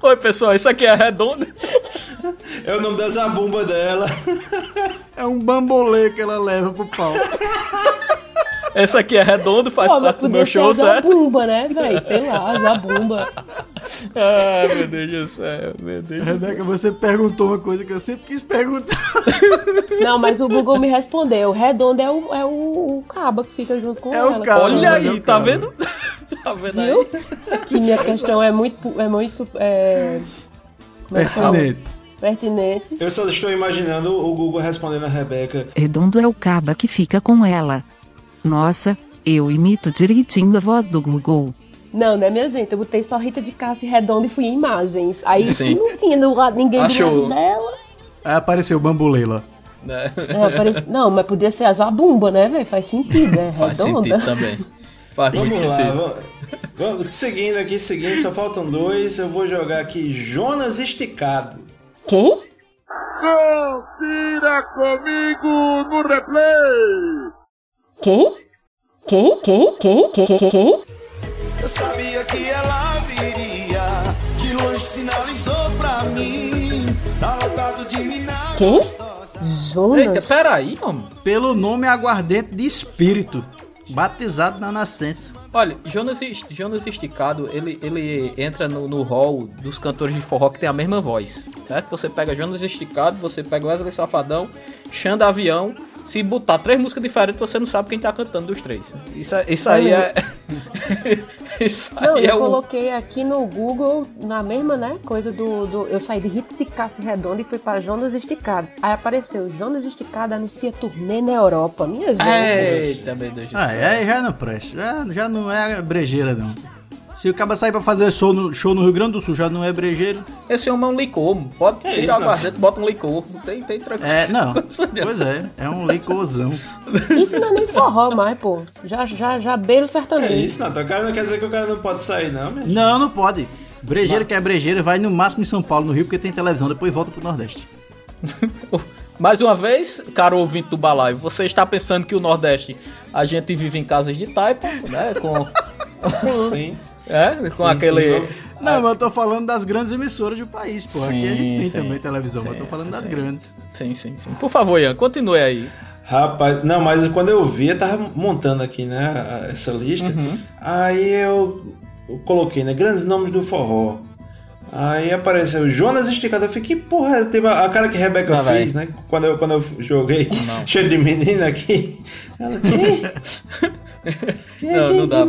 Oi, pessoal, isso aqui é redonda. É o nome da zabumba dela. É um bambolê que ela leva pro pau. Essa aqui é redondo, faz Pô, parte do meu show, certo? zabumba, né, velho? Sei lá, a zabumba. Ai, meu Deus do céu, meu Deus. Rebeca, você perguntou uma coisa que eu sempre quis perguntar. Não, mas o Google me respondeu. Redondo é o, é o, o caba que fica junto com É o ela. caba. Olha Mas é aí, o tá vendo? Tá vendo aí? Viu? Que minha questão é muito. É muito é... é? Pertinente. Pertinente. Eu só estou imaginando o Google respondendo a Rebeca. Redondo é o caba que fica com ela. Nossa, eu imito direitinho a voz do Google. Não, né, minha gente? Eu botei só Rita de Cássia Redondo e fui em imagens. Aí, se Sim. não tinha do lado, ninguém Achou. do lado dela. Aí apareceu lá. Né? É, parece- Não, mas podia ser a zabumba, né, velho? Faz sentido, é Faz redonda. sentido também. Faz muito Vamos lá, sentido. vamos, vamos- seguindo aqui, seguindo, só faltam dois. Eu vou jogar aqui Jonas Esticado. Quem? Confira comigo no replay. Quem? Quem? Quem? Quem? Quem? Quem? Quem? Eu sabia que ela viria. De longe sinalizou pra mim. Tá lotado de minas. Quem? Eita, Jonas. peraí, homem. Pelo nome aguardente de espírito. Batizado na nascença. Olha, Jonas, Jonas Esticado, ele, ele entra no, no hall dos cantores de forró que tem a mesma voz, certo? Você pega Jonas Esticado, você pega Wesley Safadão, Xanda Avião, se botar três músicas diferentes, você não sabe quem tá cantando dos três. Isso, é- isso aí é... isso Não, aí é eu o... coloquei aqui no Google, na mesma, né, coisa do... do eu saí de Rita de Cássia Redondo e fui pra Jonas Esticado. Aí apareceu, Jonas Esticado anuncia turnê na Europa. Minha gente. Eita, meu Deus do Ah, céu. aí já não presta. Já, já não é brejeira, não. Se o cara sair pra fazer show no, show no Rio Grande do Sul, já não é brejeira. Esse homem é um licor, pode É tirar isso, o aguardente, bota um licor, tem, tem tranquilo. É, não. Pois é, é um licorzão. Isso não é nem forró mais, pô. Já, já, já beira o É sertanejo. isso, não. O cara não quer dizer que o cara não pode sair, não, meu. Não, não pode. Brejeira que é brejeira, vai no máximo em São Paulo, no Rio, porque tem televisão, depois volta pro Nordeste. Mais uma vez, caro ouvinte do Balaio, você está pensando que o Nordeste a gente vive em casas de taipa, né? Com, Sim. Sim. É, com Sim, aquele. sim. Não, mas eu tô falando das grandes emissoras do país, pô. Aqui a gente tem sim. também televisão, mas eu tô Sim, falando das grandes. Sim, sim, sim. Por favor, Ian, continue aí. Rapaz, não, mas quando eu vi, eu tava montando aqui, né, a- essa lista. Aí eu, eu coloquei, né, grandes nomes do forró. Aí apareceu Jonas Esticado. Eu fiquei, que porra, teve a, a cara que Rebeca Lá vai. fez, né? Quando eu, quando eu joguei, cheio de menina aqui. Ela, quem? Quem, Não, quem, não dá, velho.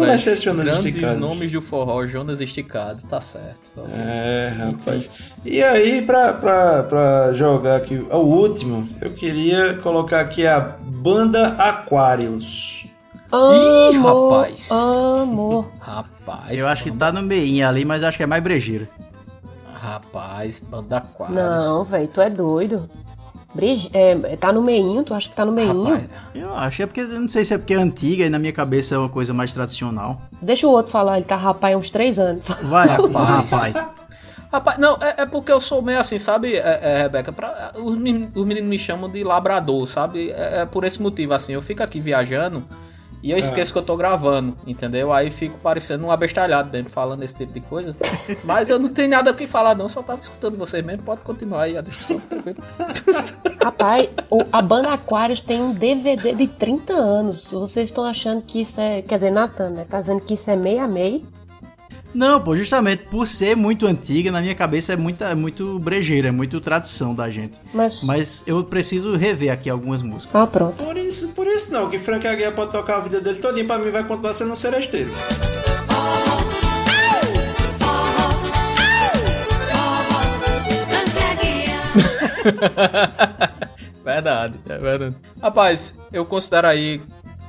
Grandes Esticado? nomes do forró, Jonas Esticado, tá certo. É, rapaz. E aí, pra, pra, pra jogar aqui o último, eu queria colocar aqui a Banda Aquarius. Ih, Amor, rapaz. amor. Rapaz, Eu acho que tá no meinho ali, mas acho que é mais brejeira. Rapaz, banda Aquários. Não, velho, tu é doido. Brige... É, tá no meinho, tu acha que tá no meinho? Rapaz, Eu acho, é porque, eu não sei se é porque é antiga e na minha cabeça é uma coisa mais tradicional. Deixa o outro falar, ele tá rapaz há uns três anos. Vai, Rapaz. rapaz. Rapaz, não, é, é porque eu sou meio assim, sabe, é, é, Rebeca? Pra, os meninos me chamam de labrador, sabe? É, é por esse motivo, assim, eu fico aqui viajando E eu esqueço que eu tô gravando, entendeu? Aí fico parecendo um abestalhado mesmo, falando esse tipo de coisa. Mas eu não tenho nada o que falar, não. Só tava escutando vocês mesmo. Pode continuar aí a discussão, tranquilo. Rapaz, o- a banda Aquarius tem um DVD de 30 anos. Vocês estão achando que isso é. Quer dizer, Natan, né? Tá dizendo que isso é meia meia. Não, pô, justamente por ser muito antiga, na minha cabeça é muita, é muito brejeira, é muito tradição da gente. Mas. Mas eu preciso rever aqui algumas músicas. Ah, pronto. Por isso, por isso não, que Frank Aguiar pode tocar a vida dele todinho, pra mim vai continuar sendo um seresteiro. verdade, é verdade. Rapaz, eu considero aí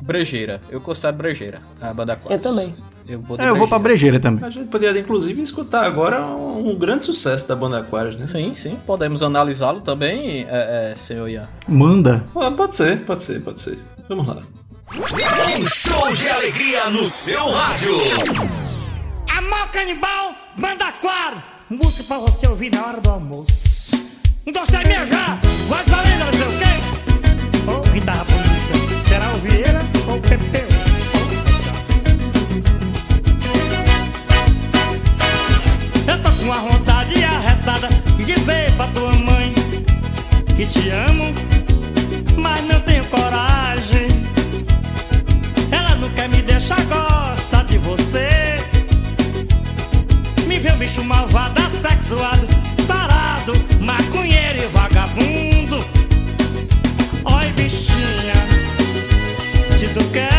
brejeira. Eu considero brejeira a banda Aquarius. Eu também. Eu vou, de É, eu vou pra brejeira também. A gente poderia, inclusive, escutar agora um, um grande sucesso da banda Aquarius, né? Sim, sim. Podemos analisá-lo também, é, é, senhor Ian. Manda. Ah, pode ser, pode ser, pode ser. Vamos lá. Um show de alegria no seu rádio. Amor canibal, manda aquário. Música pra você ouvir na hora do almoço. Um, dois, três, meia já. Voz valendo, não sei o quê. Ô, guitarra bonita. Será o Vieira ou o Pepeu? Uma vontade arretada de dizer pra tua mãe que te amo, mas não tenho coragem. Ela quer me deixar, gosta de você. Me vê um bicho malvado, assexuado, tarado, maconheiro e vagabundo. Oi, bichinha, se tu quer,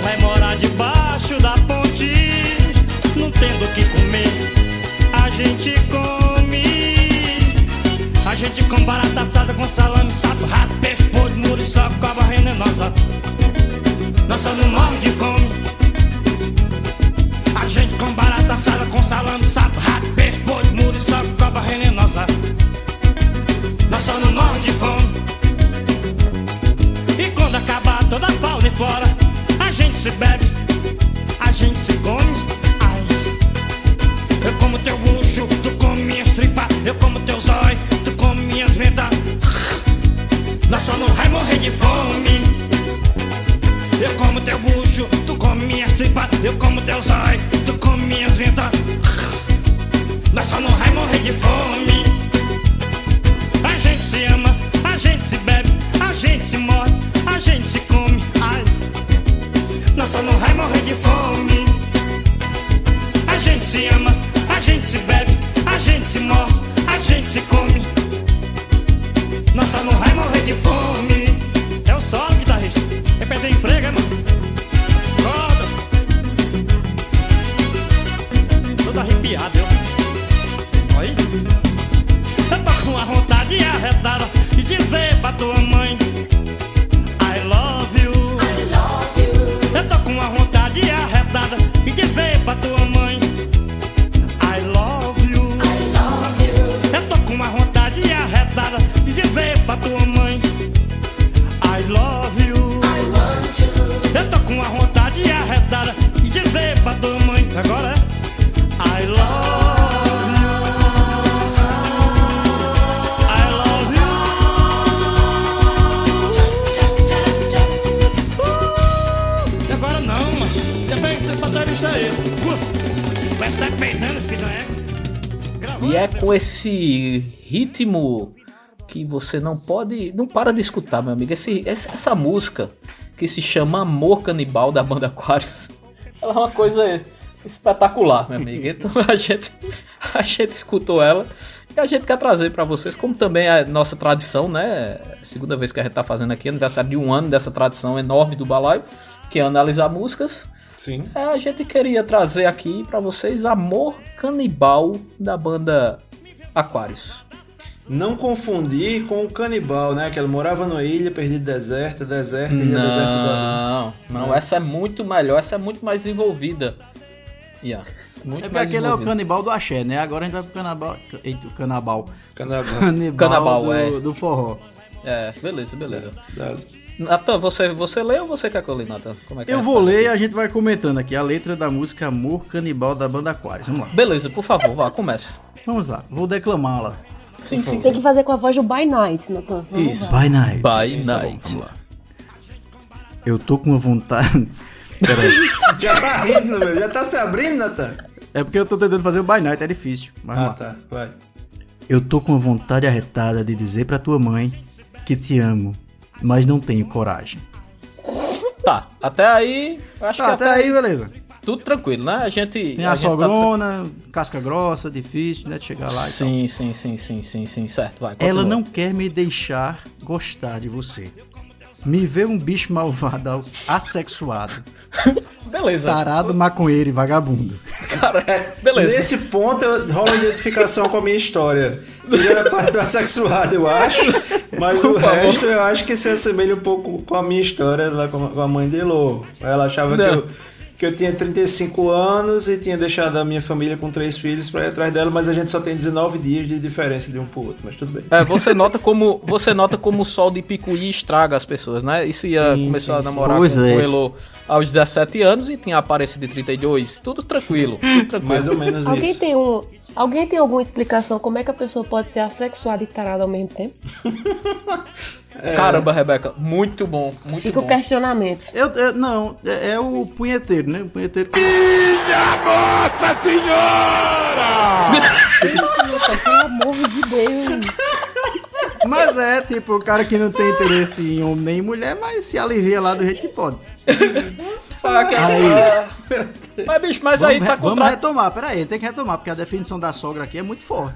vai morar debaixo da ponte. Não tendo o que comer, a gente come. A gente com barata assada, com salame, sapo, rato, peixe, podre, muriçoca, cobra. Nós só não morre de fome. A gente com barata assada, com salame, sapo, rato, peixe, podre, muriçoca, cobra. Nós só não morre de fome. E quando acabar toda a fauna e flora, se bebe, a gente se come. Ai. Eu como teu bucho, tu come minhas tripas. Eu como teu zóio, tu come minhas ventas. Nós só não vai morrer de fome. Eu como teu bucho, tu come minhas tripas. Eu como teu zóio, tu come minhas ventas. Nós só não vai morrer de fome. Ritmo que você não pode. Não para de escutar, meu amigo. Esse, essa, essa música que se chama Amor Canibal da banda Aquarius. Ela é uma coisa espetacular, meu amigo. Então a gente, a gente escutou ela e a gente quer trazer pra vocês, como também é nossa tradição, né? Segunda vez que a gente tá fazendo aqui, aniversário de um ano dessa tradição enorme do balaio, que é analisar músicas. Sim. É, a gente queria trazer aqui pra vocês Amor Canibal da banda Aquarius. Não confundir com o canibal, né? Que ele morava numa ilha, perdida deserta, deserta, ilha deserta da Não, não, essa é muito melhor, essa é muito mais desenvolvida. Yeah, muito É porque aquele é o envolvida. canibal do axé, né? Agora a gente vai pro canabal. Eita, o canabal. Canabal. Canibal Canabal, do, é. do forró. É, beleza, beleza. Natan, você, você lê ou você quer que eu leia, Natan? Como é que Eu é? vou ler e a gente vai comentando aqui a letra da música Amor Canibal da banda Aquarius. Vamos lá. Beleza, por favor, vá, comece. Vamos lá, vou declamá-la. Sim, sim, Tem que fazer com a voz do By Night, Natan. senão não Isso. By Night. By Isso, tá bom, Night. Eu tô com uma vontade. Peraí. Já tá rindo, meu. Já tá se abrindo, Natan? É porque eu tô tentando fazer o By Night, é difícil. Mas Ah, tá. Vai. Eu tô com uma vontade arretada de dizer pra tua mãe que te amo, mas não tenho coragem. Tá, até aí. Acho Tá, que até aí, beleza. Tudo tranquilo, né? A gente. Tem a, gente tá- sogrona, casca grossa, difícil, né? De chegar lá e tal. Sim, sim, sim, sim, sim, sim, certo. Vai, Ela não quer me deixar gostar de você. Me vê um bicho malvado, assexuado, Beleza. tarado, maconheiro e vagabundo. Cara, beleza. Nesse ponto eu rola identificação com a minha história. Tirando a parte do assexuado, eu acho. Mas Por o favor. resto eu acho que se assemelha um pouco com a minha história lá com a- a mãe de Elô. Ela achava que Não. eu, que eu tinha 35 anos e tinha deixado a minha família com três filhos pra ir atrás dela, mas a gente só tem 19 dias de diferença de um pro outro, mas tudo bem. É, você nota como você nota como o sol de Picuí estraga as pessoas, né? Isso ia Sim, começou sim, a namorar com é. o Elo aos 17 anos e tinha a aparência de 32. Tudo tranquilo, tudo tranquilo. Mais ou menos Alguém isso. tem um. Alguém tem alguma explicação como é que a pessoa pode ser assexuada e tarada ao mesmo tempo? Caramba, Rebeca, muito bom, muito Fica bom. o questionamento. Eu, eu- não, é, é o punheteiro, né? O punheteiro que. Nossa, pelo amor de Deus. Mas é, tipo, o cara que não tem interesse em homem nem em mulher, mas se alivia lá do jeito que pode. Que- Aí. Mas, bicho, mas vamos, aí tá re- vamos retomar, peraí, tem que retomar, porque a definição da sogra aqui é muito forte.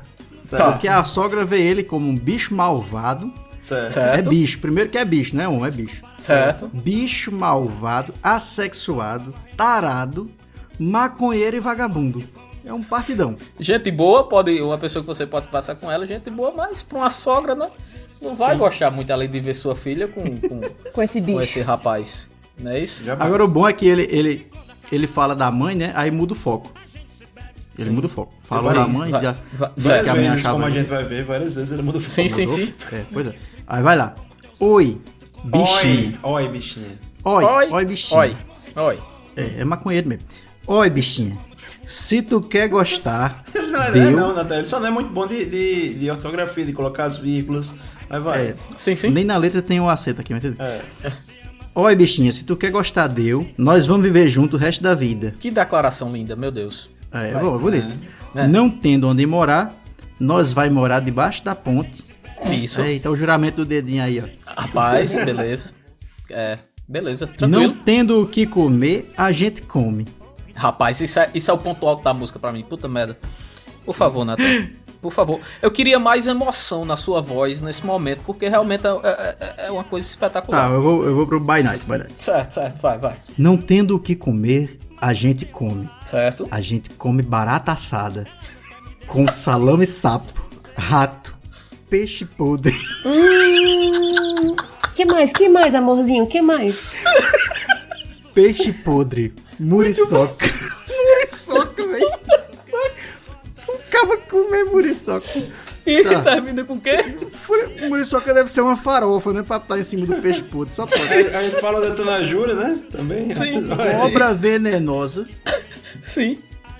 Tá. Porque a sogra vê ele como um bicho malvado. Certo. É Certo, bicho, primeiro que é bicho, não é homem, é bicho. certo. Bicho malvado, assexuado, tarado, maconheiro e vagabundo. É um partidão. Gente boa, pode uma pessoa que você pode passar com ela, gente boa, mas pra uma sogra, né? Não vai gostar muito além de ver sua filha com, com, Com esse com bicho. esse rapaz. Não é isso? Jamais. Agora o bom é que ele, ele, ele fala da mãe, né? Aí muda o foco. Ele muda o foco. Falou Vai, da mãe, vai, já vai. Várias que a minha vezes, como a gente vai ver, várias vezes ele muda o Sim, sim, Mudou? sim. É, pois é. Aí vai lá. Oi, bichinho. Oi, oi, bichinha. Oi, oi, Oi, bichinho. oi, oi. É, é maconheiro mesmo. Oi, bichinha. Se tu quer gostar, Não, é, deu. não, Natália, ele só não é muito bom de, de, de ortografia, de colocar as vírgulas. Mas vai. É, Sim, sim. nem na letra tem um acento aqui, mas tudo bem. É. Oi, bichinha, se tu quer gostar, deu. Nós vamos viver junto o resto da vida. Que declaração linda, meu Deus. É, bom, bonito. É. Não tendo onde morar, nós vai morar debaixo da ponte. Isso. Eita, o juramento do dedinho aí, ó. Rapaz, beleza. É, beleza, tranquilo. Não tendo o que comer, a gente come. Rapaz, isso é, isso é o ponto alto da música pra mim. Puta merda. Por favor, Natan. Por favor. Eu queria mais emoção na sua voz nesse momento, porque realmente é, é- é uma coisa Tá, espetacular. eu vou, eu vou pro By Night, By Night. Certo, certo, vai, vai. Não tendo o que comer, a gente come. Certo. A gente come barata assada. Com salame sapo, rato, peixe podre. Que mais? Que mais, amorzinho? Que mais? Peixe podre, muriçoca. muriçoca, velho. O cara comer muriçoca. E Tá. termina com o quê? Muriçoca deve ser uma farofa, né? Pra estar em cima do peixe podre. Só pode. A, gente fala da Tana Júlia, né? Também. Sim. Cobra venenosa, Sim.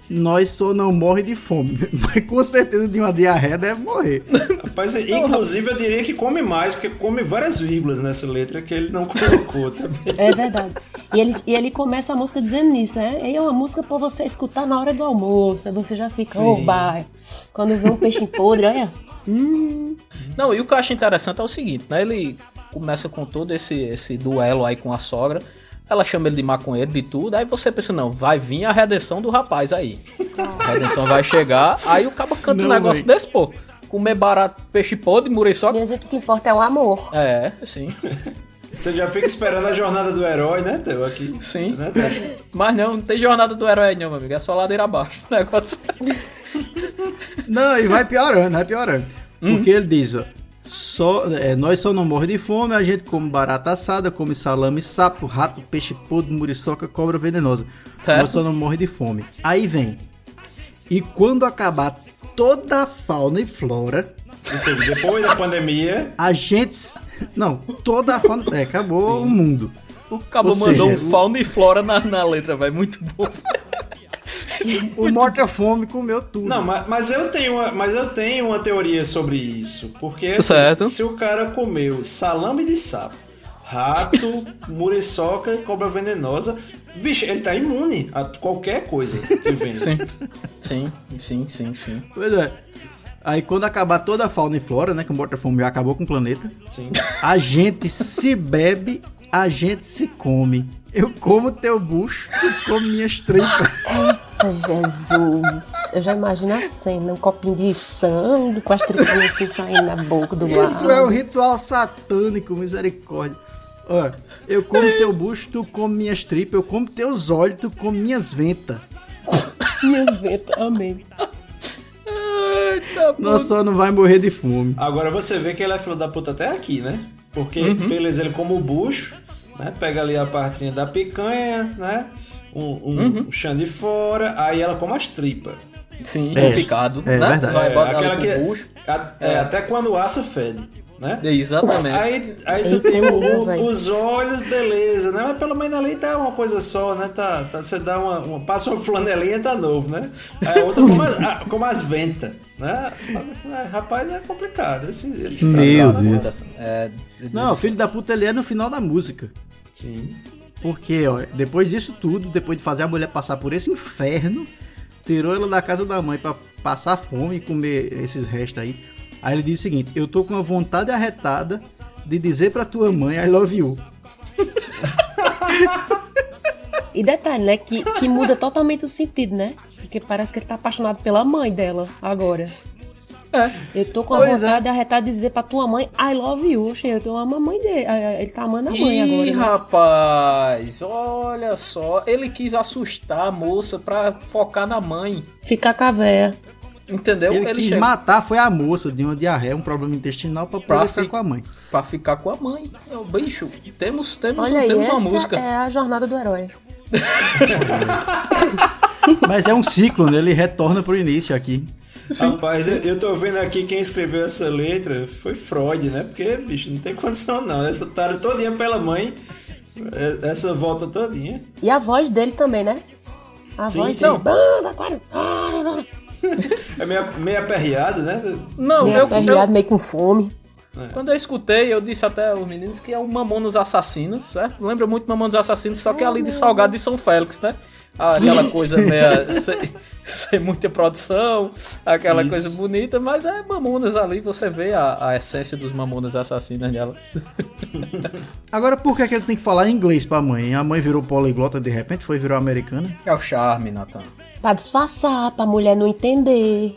Nós só não morre de fome. Mas com certeza de uma diarreia deve morrer. Rapaz, inclusive eu diria que come mais, porque come várias vírgulas nessa letra que ele não colocou também. É verdade. E ele, e ele começa a música dizendo isso, né? E é uma música pra você escutar na hora do almoço. Aí você já fica, ô, bai. Quando vê um peixe podre, olha. Hum. Não, e o que eu acho interessante é o seguinte, né? Ele começa com todo esse, esse duelo aí com a sogra. Ela chama ele de maconheiro, de tudo. Aí você pensa, não, vai vir a redenção do rapaz aí. A redenção vai chegar. Aí o cabo canta um negócio véi. desse, pô. Comer barato, peixe podre, muriçoca. Minha gente, o que importa é o amor. É, sim. Você já fica esperando a jornada do herói, né, Teu? Aqui. Sim. Né, Teu? Mas não, não tem jornada do herói, não, meu amigo. É só ladeira abaixo. O negócio. Não, e vai piorando, vai piorando. Hum. Porque ele diz, ó. Só, é, nós só não morre de fome, a gente come barata assada, come salame, sapo, rato, peixe podre, muriçoca, cobra venenosa. Certo. Nós só não morre de fome. Aí vem. E quando acabar toda a fauna e flora, Ou seja, depois da pandemia. A gente. Não, toda a fauna. É, acabou o mundo. O cabo Ou mandou seja, um fauna e flora na, na letra, velho. Muito bom. O morta-fome comeu tudo. Não, mas, mas eu tenho uma, mas eu tenho uma teoria sobre isso. Porque assim, Certo. se o cara comeu salame de sapo, rato, muriçoca e cobra venenosa, bicho, ele tá imune a qualquer coisa que venha. Sim. Sim, sim, sim, sim. Pois é. Aí quando acabar toda a fauna e flora, né? Que o morta-fome já acabou com o planeta. Sim. A gente se bebe, a gente se come. Eu como teu bucho, tu come minhas tripas. Eita, Jesus. Eu já imagino a cena, um copinho de sangue com as tripinhas assim saindo na boca do lado. Isso é um ritual satânico, misericórdia. Ó, eu como teu bucho, tu come minhas tripas. Eu como teus olhos, tu come minhas ventas. Minhas ventas, amém. Nós só não vai morrer de fome. Agora você vê que ele é filho da puta até aqui, né? Porque, Uhum. beleza, ele come o bucho, né? Pega ali a partezinha da picanha, né? Um, um, Uhum. um chão de fora, aí ela come as tripas. Sim, É, é, picado. é né? verdade. Vai É, aquela que o bucho. a- é, até quando assa fede, né? Exatamente. Aí, aí tu tem o- o- os olhos, beleza, né? Mas pelo menos ali tá uma coisa só, né? Tá, tá- você dá uma, uma- Passa uma flanelinha tá novo, né? Aí a outra como a- como as ventas, né? É, Rapaz, é complicado. Esse, esse Meu? Deus. É, Não, o filho da puta ele é no final da música. Sim. Porque, ó, depois disso tudo, depois de fazer a mulher passar por esse inferno, tirou ela da casa da mãe pra passar fome e comer esses restos aí. Aí ele disse o seguinte: Eu tô com uma vontade arretada de dizer pra tua mãe I love you. E detalhe, né? Que, que muda totalmente o sentido, né? Porque parece que ele tá apaixonado pela mãe dela agora. É. Eu tô com a Pois vontade arretada de dizer pra tua mãe I love you. Oxe, eu tô a mãe dele. Ele tá amando a mãe Ih, agora. Né? rapaz, olha só. Ele quis assustar a moça pra focar na mãe. Ficar com a véia. Entendeu? Ele, quis chegou matar foi a moça de uma diarreia, um problema intestinal pra Pra ficar fi- com a mãe. pra ficar com a mãe. Ô, bicho, temos, temos, Olha aí, temos uma música. é a jornada do herói. Mas é um ciclo, né? Ele retorna pro início aqui. Rapaz, eu, eu tô vendo aqui quem escreveu essa letra foi Freud, né? Porque, bicho, não tem condição não. Essa tarde todinha pela mãe, é- essa volta todinha. E a voz dele também, né? A Sim, voz sim. É meio, meio aperreado, né? Não, Meio eu, aperreado, eu, meio com fome. quando eu escutei, eu disse até aos meninos que é o Mamonas Assassinos, certo? Lembra muito Mamonas Assassinos, só que é ali de Salgado de São Félix, né? Aquela coisa meia. sem, sem muita produção, aquela Isso. coisa bonita, mas é Mamonas ali, você vê a, a essência dos Mamonas Assassinas nela. Agora, por que, que ele tem que falar inglês pra mãe? A mãe virou poliglota de repente, foi virou americana? É o charme, Natan. Pra disfarçar, pra mulher não entender.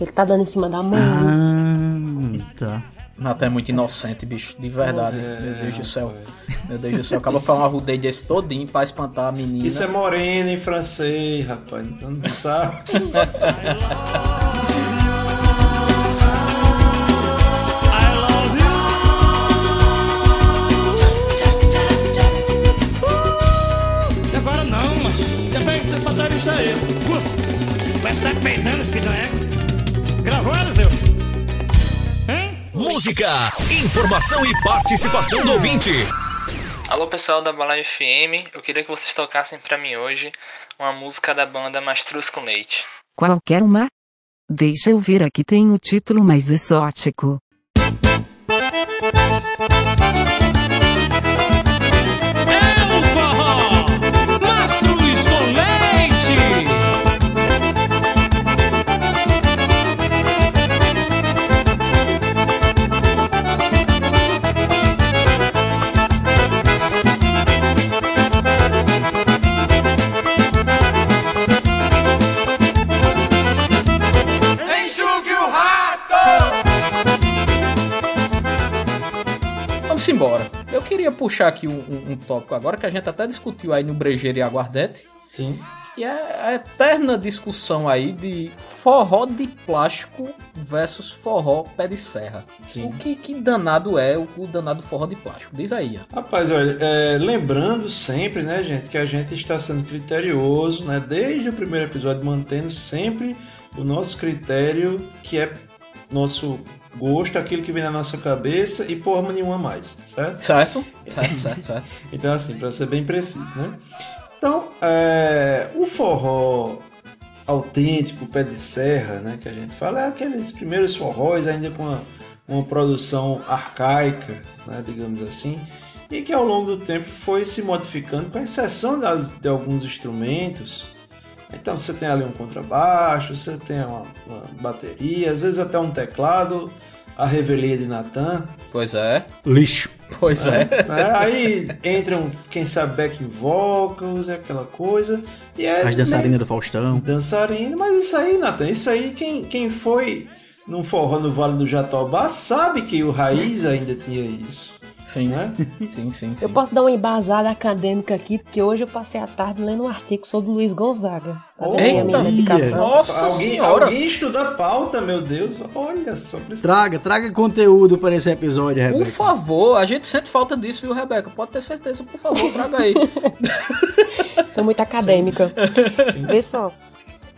Ele tá dando em cima da mãe. Ah, tá. Natan é muito inocente, bicho, de verdade. É, meu Deus do céu. Meu Deus do céu. Acaba falando uma rudez desse todinho pra espantar a menina. Isso é moreno em francês, rapaz. Então não sabe. Música, informação e participação do ouvinte. Alô pessoal da Balai FM, eu queria que vocês tocassem pra mim hoje uma música da banda Mastruz com Leite. Qualquer uma? Deixa eu ver aqui tem o título mais exótico. Embora. Eu queria puxar aqui um, um- um tópico agora que a gente até discutiu aí no Brejeiro e Aguardete. Sim. E é a eterna discussão aí de forró de plástico versus forró pé de serra. Sim. O que, que danado é o, o danado forró de plástico? Diz aí. Ian. Rapaz, olha, é, lembrando sempre, né, gente, que a gente está sendo criterioso, né, desde o primeiro episódio, mantendo sempre o nosso critério, que é nosso gosto, aquilo que vem na nossa cabeça e porra nenhuma mais, certo? Certo, certo, certo, certo. então, assim, para ser bem preciso, né? Então, é, o forró autêntico, pé de serra, né, que a gente fala, é aqueles primeiros forróis ainda com uma, uma produção arcaica, né, digamos assim, e que ao longo do tempo foi se modificando, com exceção das, de alguns instrumentos. Então você tem ali um contrabaixo, você tem uma, uma bateria, às vezes até um teclado, a revelia de Natan. Pois é. Lixo. Pois é. Né? Aí entram, quem sabe, backing vocals, é aquela coisa. E é As dançarinas do Faustão. Dançarina, mas isso aí, Natan, isso aí, quem, quem foi num forró no Vale do Jatobá sabe que o Raiz ainda tinha isso. Sim, né? sim, sim, sim. Eu posso dar uma embasada acadêmica aqui, porque hoje eu passei a tarde lendo um artigo sobre Luiz Gonzaga. Tá vendo aí a minha dedicação? Nossa alguém, senhora. alguém estuda a pauta, meu Deus. Olha só. por Traga, traga conteúdo para esse episódio, Por Rebeca. favor, a gente sente falta disso, viu, Rebeca? Pode ter certeza, por favor, traga aí. Sou muito acadêmica. Vê só.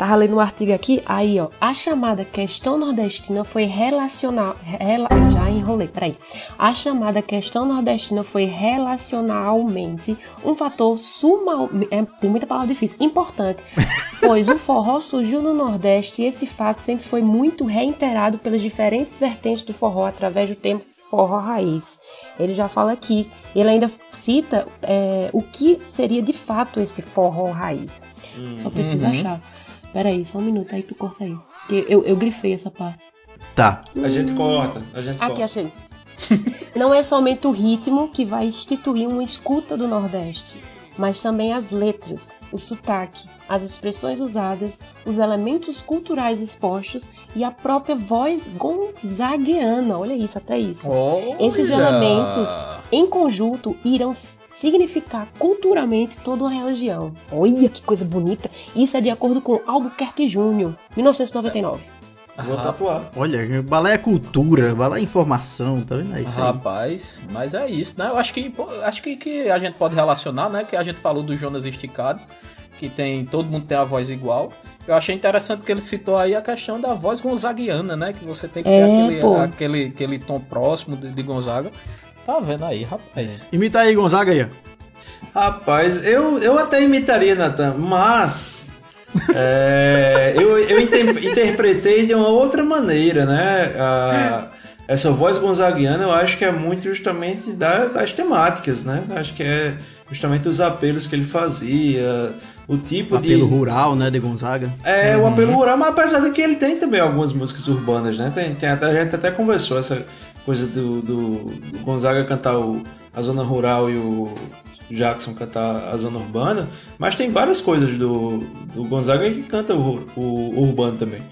Tava lendo um artigo aqui, aí ó, a chamada questão nordestina foi relacional, rela, já enrolei, peraí. A chamada questão nordestina foi relacionalmente um fator sumal, é, tem muita palavra difícil, importante, pois o forró surgiu no Nordeste e esse fato sempre foi muito reiterado pelas diferentes vertentes do forró através do tempo forró raiz. Ele já fala aqui, ele ainda cita é, o que seria de fato esse forró raiz. Só preciso Uhum. achar. Peraí, só um minuto aí, tu corta aí. Porque eu, eu grifei essa parte. Tá. A gente corta, a gente Aqui, corta. achei. Não é somente o ritmo que vai instituir uma escuta do Nordeste, mas também as letras, o sotaque, as expressões usadas, os elementos culturais expostos e a própria voz gonzagueana. Olha isso, até isso. Esses Olha! elementos, em conjunto, irão significar culturalmente toda uma região. Olha que coisa bonita! Isso é de acordo com Albuquerque Júnior, 1999. Vou tatuar. Olha, balé é cultura, balé é informação, tá vendo aí? Rapaz, mas é isso, né? Eu acho que acho que, que a gente pode relacionar, né? Que a gente falou do Jonas Esticado, que tem todo mundo tem a voz igual. Eu achei interessante que ele citou aí a questão da voz gonzaguiana, né? Que você tem que ter É, aquele, pô. aquele, aquele tom próximo de, de Gonzaga. Tá vendo aí, rapaz? Imita aí, Gonzaga aí. ó. Rapaz, eu, eu até imitaria, Natan, mas. É, eu eu inter- interpretei de uma outra maneira, né? A- essa voz gonzaguiana eu acho que é muito justamente da- das temáticas, né? Acho que é justamente os apelos que ele fazia, o tipo de. Apelo rural, né, de Gonzaga. É, o apelo rural, mas apesar de que ele tem também algumas músicas urbanas, né? Tem, tem até- a gente até conversou essa coisa do, do, do Gonzaga cantar o, a zona rural e o Jackson cantar a zona urbana, mas tem várias coisas do, do Gonzaga que canta o, o, o urbano também.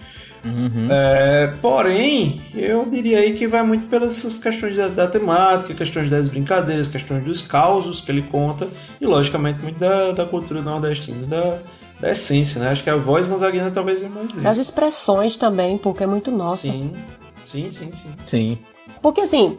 É, porém, eu diria aí que vai muito pelas essas questões da, da temática, questões das brincadeiras, questões dos causos que ele conta e, logicamente, muito da, da cultura nordestina, da, da essência, né? Acho que a voz gonzaguina talvez é mais Das isso. expressões também, porque é muito nossa. Sim, sim, sim, sim. Sim. Porque assim,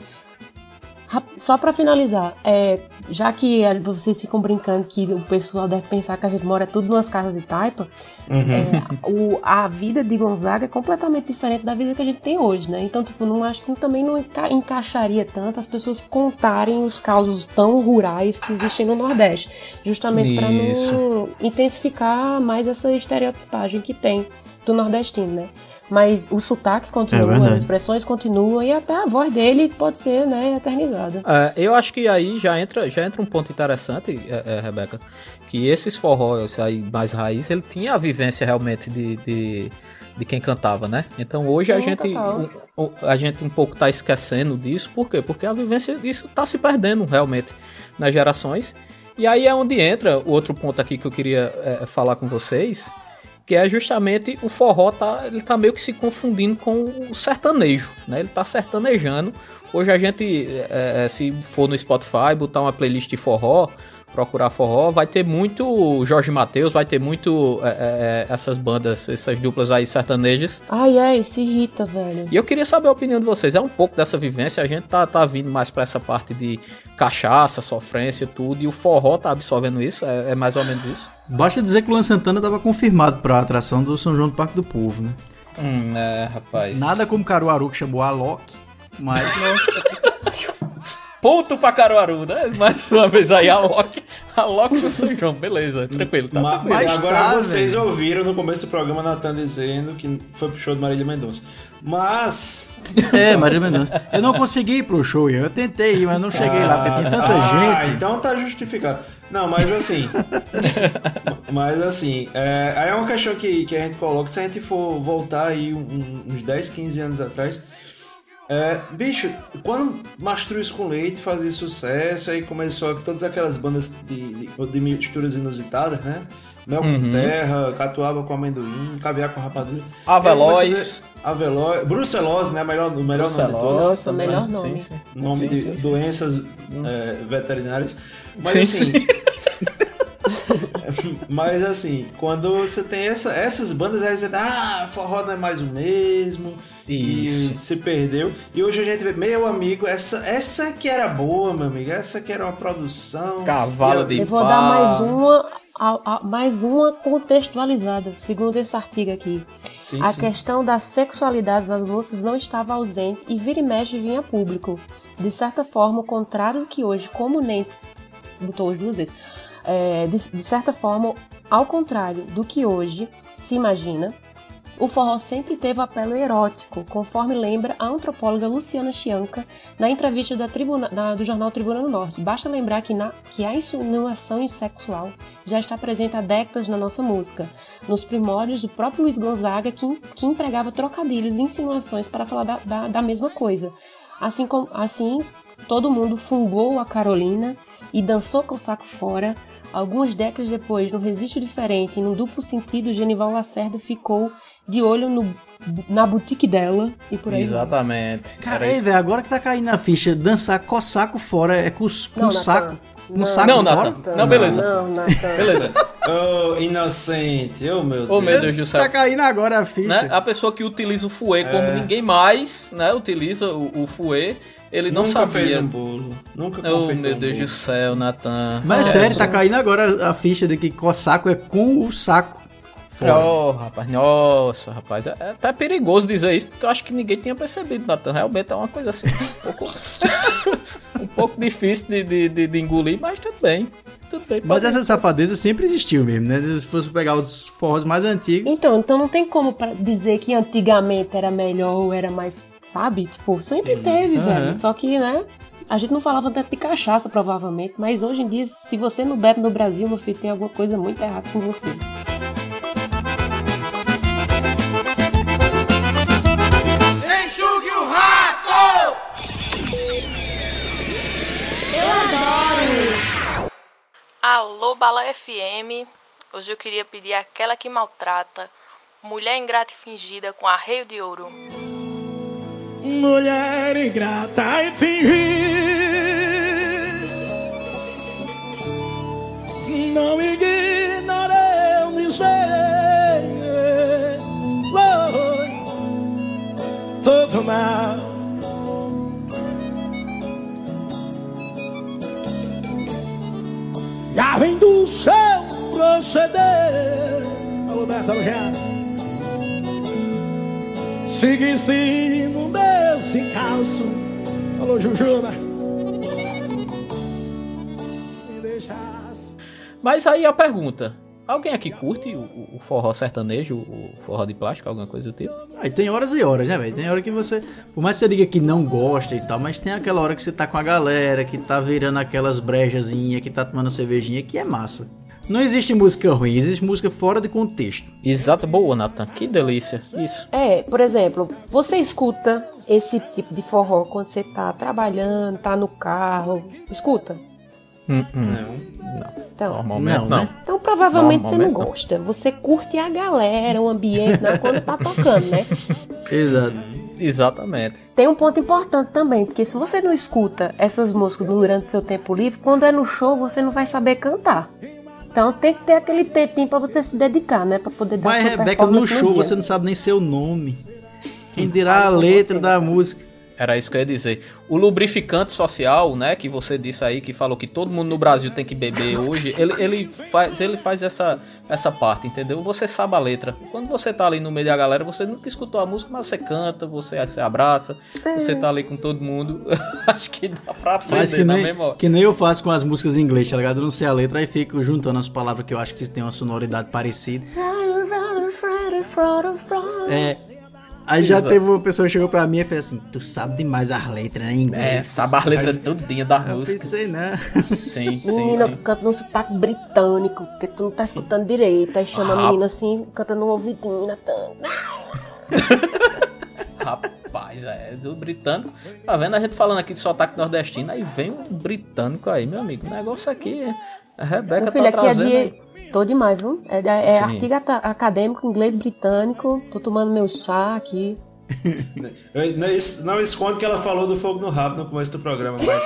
só pra finalizar, é, já que vocês ficam brincando que o pessoal deve pensar que a gente mora tudo nas casas de taipa, é, o- a vida de Gonzaga é completamente diferente da vida que a gente tem hoje, né? Então, tipo, não acho que também não enca- encaixaria tanto as pessoas contarem os causos tão rurais que existem no Nordeste, justamente pra Isso. não intensificar mais essa estereotipagem que tem do nordestino, né? Mas o sotaque É continua, verdade. as expressões continuam e até a voz dele pode ser, né, eternizada. É, eu acho que aí já entra, já entra um ponto interessante, é, é, Rebeca, que esses forróis aí mais raiz, ele tinha a vivência realmente de, de, de quem cantava, né? Então hoje a Sim, gente total. um, um- a gente um pouco tá esquecendo disso, por quê? Porque a vivência disso tá se perdendo realmente nas gerações. E aí é onde entra o outro ponto aqui que eu queria é, falar com vocês, que é justamente o forró tá, ele tá meio que se confundindo com o sertanejo, né? Ele tá sertanejando. Hoje a gente, é, é, se for no Spotify, botar uma playlist de forró, procurar forró, vai ter muito Jorge Mateus, vai ter muito é, é, essas bandas, essas duplas aí sertanejas. Ai, ai, se irrita, velho. E eu queria saber a opinião de vocês. É um pouco dessa vivência, a gente tá, tá vindo mais pra essa parte de cachaça, sofrência, tudo, e o forró tá absorvendo isso, é, é mais ou menos isso. Basta dizer que o Luan Santana estava confirmado para a atração do São João do Parque do Povo, né? Hum, é, rapaz. Nada como Caruaru que chamou a Loki, mas. Ponto pra Caruaru, né? Mais uma vez aí, a Loki. A Loki do São João, beleza, tranquilo. Tá Ma- tranquilo. Mas agora tá, vocês velho. ouviram no começo do programa Natan dizendo que foi pro show de Marília Mendonça. Mas. É, Maria Mendonça. Eu não consegui ir pro show, eu tentei ir, mas não cheguei lá, porque tem tanta ah, gente. então tá justificado. Não, mas assim. mas assim, é, aí é uma questão que, que a gente coloca, se a gente for voltar aí uns 10, 15 anos atrás. É, bicho, quando Mastruz com Leite fazia sucesso, aí começou todas aquelas bandas de, de, de misturas inusitadas, né? Mel com Uhum. terra, catuaba com amendoim, caviar com rapadura. Aveloz. Aí começou a- Aveloz. Brucelose, né? Melhor, o melhor nome de todos. Nossa, melhor nome. sim. Nome Sim, de sim, sim. doenças é, veterinárias. Mas Sim, assim. sim. mas assim, quando você tem essa- essas bandas, aí você ah, forró não é mais o mesmo. Isso. E se perdeu. E hoje a gente vê, meu amigo, essa, essa que era boa, meu amigo. Essa que era uma produção. Cavalo E a- de Eu vou pau. dar mais uma, a- a- mais uma contextualizada, segundo esse artigo aqui. Sim, a sim. questão da sexualidade das moças não estava ausente e vira e mexe vinha público. De certa forma, o contrário do que hoje, como Nate botou hoje duas vezes, é, de, de certa forma, ao contrário do que hoje se imagina, o forró sempre teve apelo erótico, conforme lembra a antropóloga Luciana Chianca na entrevista da tribuna- da- do jornal Tribuna do Norte. Basta lembrar que, na- que a insinuação sexual já está presente há décadas na nossa música, nos primórdios do próprio Luiz Gonzaga, que, que empregava trocadilhos e insinuações para falar da, da- da mesma coisa. Assim, como, assim, todo mundo fungou a Carolina e dançou com o saco fora. Algumas décadas depois, no Registro Diferente e no duplo sentido, Genival Lacerda ficou de olho no, na boutique dela e por aí vai. Exatamente. Cara, aí, isso. velho, agora que tá caindo na ficha, dançar com saco fora é com, com Não, saco. Com Não. saco Não, fora? Natan. Não, beleza. Não, Natan. Beleza. Oh, inocente. Oh, meu Deus. Ô, meu Deus do céu. Tá caindo agora a ficha. Né? A pessoa que utiliza o fouet como É. ninguém mais, né? Utiliza o, o fouet, ele não Nunca sabia. fez um bolo. Nunca Oh, confeitou meu um Deus bolo. do céu, Natan. Mas é Oh, sério, tá caindo agora a ficha de que saco é com o saco. Oh, rapaz, nossa, rapaz. É, é até perigoso dizer isso, porque eu acho que ninguém tinha percebido, Natan. Realmente é uma coisa assim, um pouco, um pouco difícil de, de, de- de engolir, mas tudo bem. Tudo bem. Mas essa safadeza sempre existiu mesmo, né? Se fosse pegar os forros mais antigos. Então, então não tem como pra dizer que antigamente era melhor ou era mais, sabe? Tipo, sempre teve, Aham. velho. Só que, né? A gente não falava tanto de cachaça, provavelmente, mas hoje em dia, se você não bebe no Brasil, meu filho, tem alguma coisa muito errada com você. Alô, Bala FM. Hoje eu queria pedir aquela que maltrata. Mulher ingrata e fingida com arreio de ouro. Mulher ingrata e fingir Não ignorei eu dizer Foi todo mal Já vem do seu proceder. Alô, Alojado Seguiste no desse calço. Alô, Jujuna. Mas aí a pergunta: alguém aqui curte o, o- forró sertanejo, o forró de plástico, alguma coisa do tipo? Aí tem horas e horas, né, velho? Tem hora que você. Por mais que você diga que não gosta e tal, mas tem aquela hora que você tá com a galera, que tá virando aquelas brejazinhas, que tá tomando cervejinha, que é massa. Não existe música ruim, existe música fora de contexto. Exato, boa, Nathan. Que delícia. Isso. É, por exemplo, você escuta esse tipo de forró quando você tá trabalhando, tá no carro. Escuta? Hum, hum. Não. Então, Normalmente Não, não. né? então provavelmente você não Normalmente não. gosta. Você curte a galera, o ambiente, não, quando tá tocando, né? Exato. Exatamente. Tem um ponto importante também, porque se você não escuta essas músicas durante seu tempo livre, quando é no show você não vai saber cantar. Então tem que ter aquele tempinho pra você se dedicar, né? Pra poder dar Mas, sua Rebeca, no show dia. você não sabe nem seu nome. Quem dirá a letra você. da música. Era isso que eu ia dizer. O lubrificante social, né, que você disse aí, que falou que todo mundo no Brasil tem que beber hoje, ele, ele, faz, ele faz essa, essa parte, entendeu? Você sabe a letra. Quando você tá ali no meio da galera, você nunca escutou a música, mas você canta, você se abraça, É. você tá ali com todo mundo. Acho que dá pra aprender Mas que na nem, mesma hora. que nem eu faço com as músicas em inglês, tá ligado? Eu não sei a letra, aí fico juntando as palavras que eu acho que tem uma sonoridade parecida. É. Aí já Exato. teve uma pessoa que chegou pra mim e fez assim: Tu sabe demais as letras, né, em inglês? É, sabe as letras Aí- todinha da Eu música. pensei, né? Sim, sim, Menina sim. canta num sotaque britânico, porque tu não tá escutando direito. Aí chama a menina assim, canta no ouvidinho, Natan. Rapaz, é do britânico. Tá vendo a gente falando aqui de sotaque nordestino, aí vem um britânico aí, meu amigo. O negócio aqui, a Rebeca Meu filho, tá aqui é trazendo aí. de. Tô demais, viu? É, é artigo acadêmico, inglês britânico. Tô tomando meu chá aqui. Eu- Não, não esconde que ela falou do fogo no rabo no começo do programa, mas.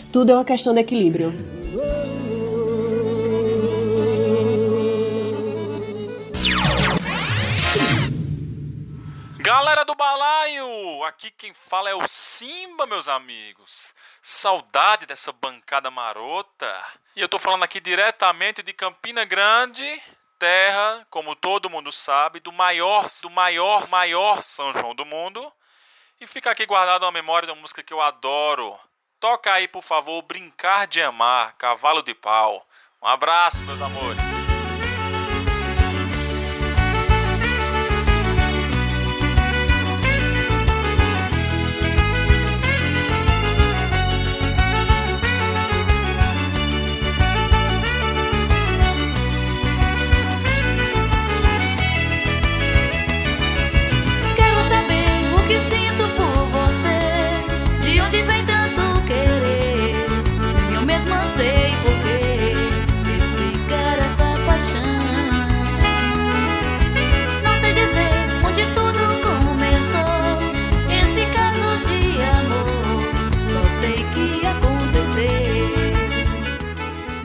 Tudo é uma questão de equilíbrio. Galera do balaio, aqui quem fala é o Simba, meus amigos. Saudade dessa bancada marota. E eu tô falando aqui diretamente de Campina Grande, terra, como todo mundo sabe, do maior, do maior, maior São João do mundo. E fica aqui guardado uma memória de uma música que eu adoro. Toca aí, por favor, Brincar de Amar, Cavalo de Pau. Um abraço, meus amores.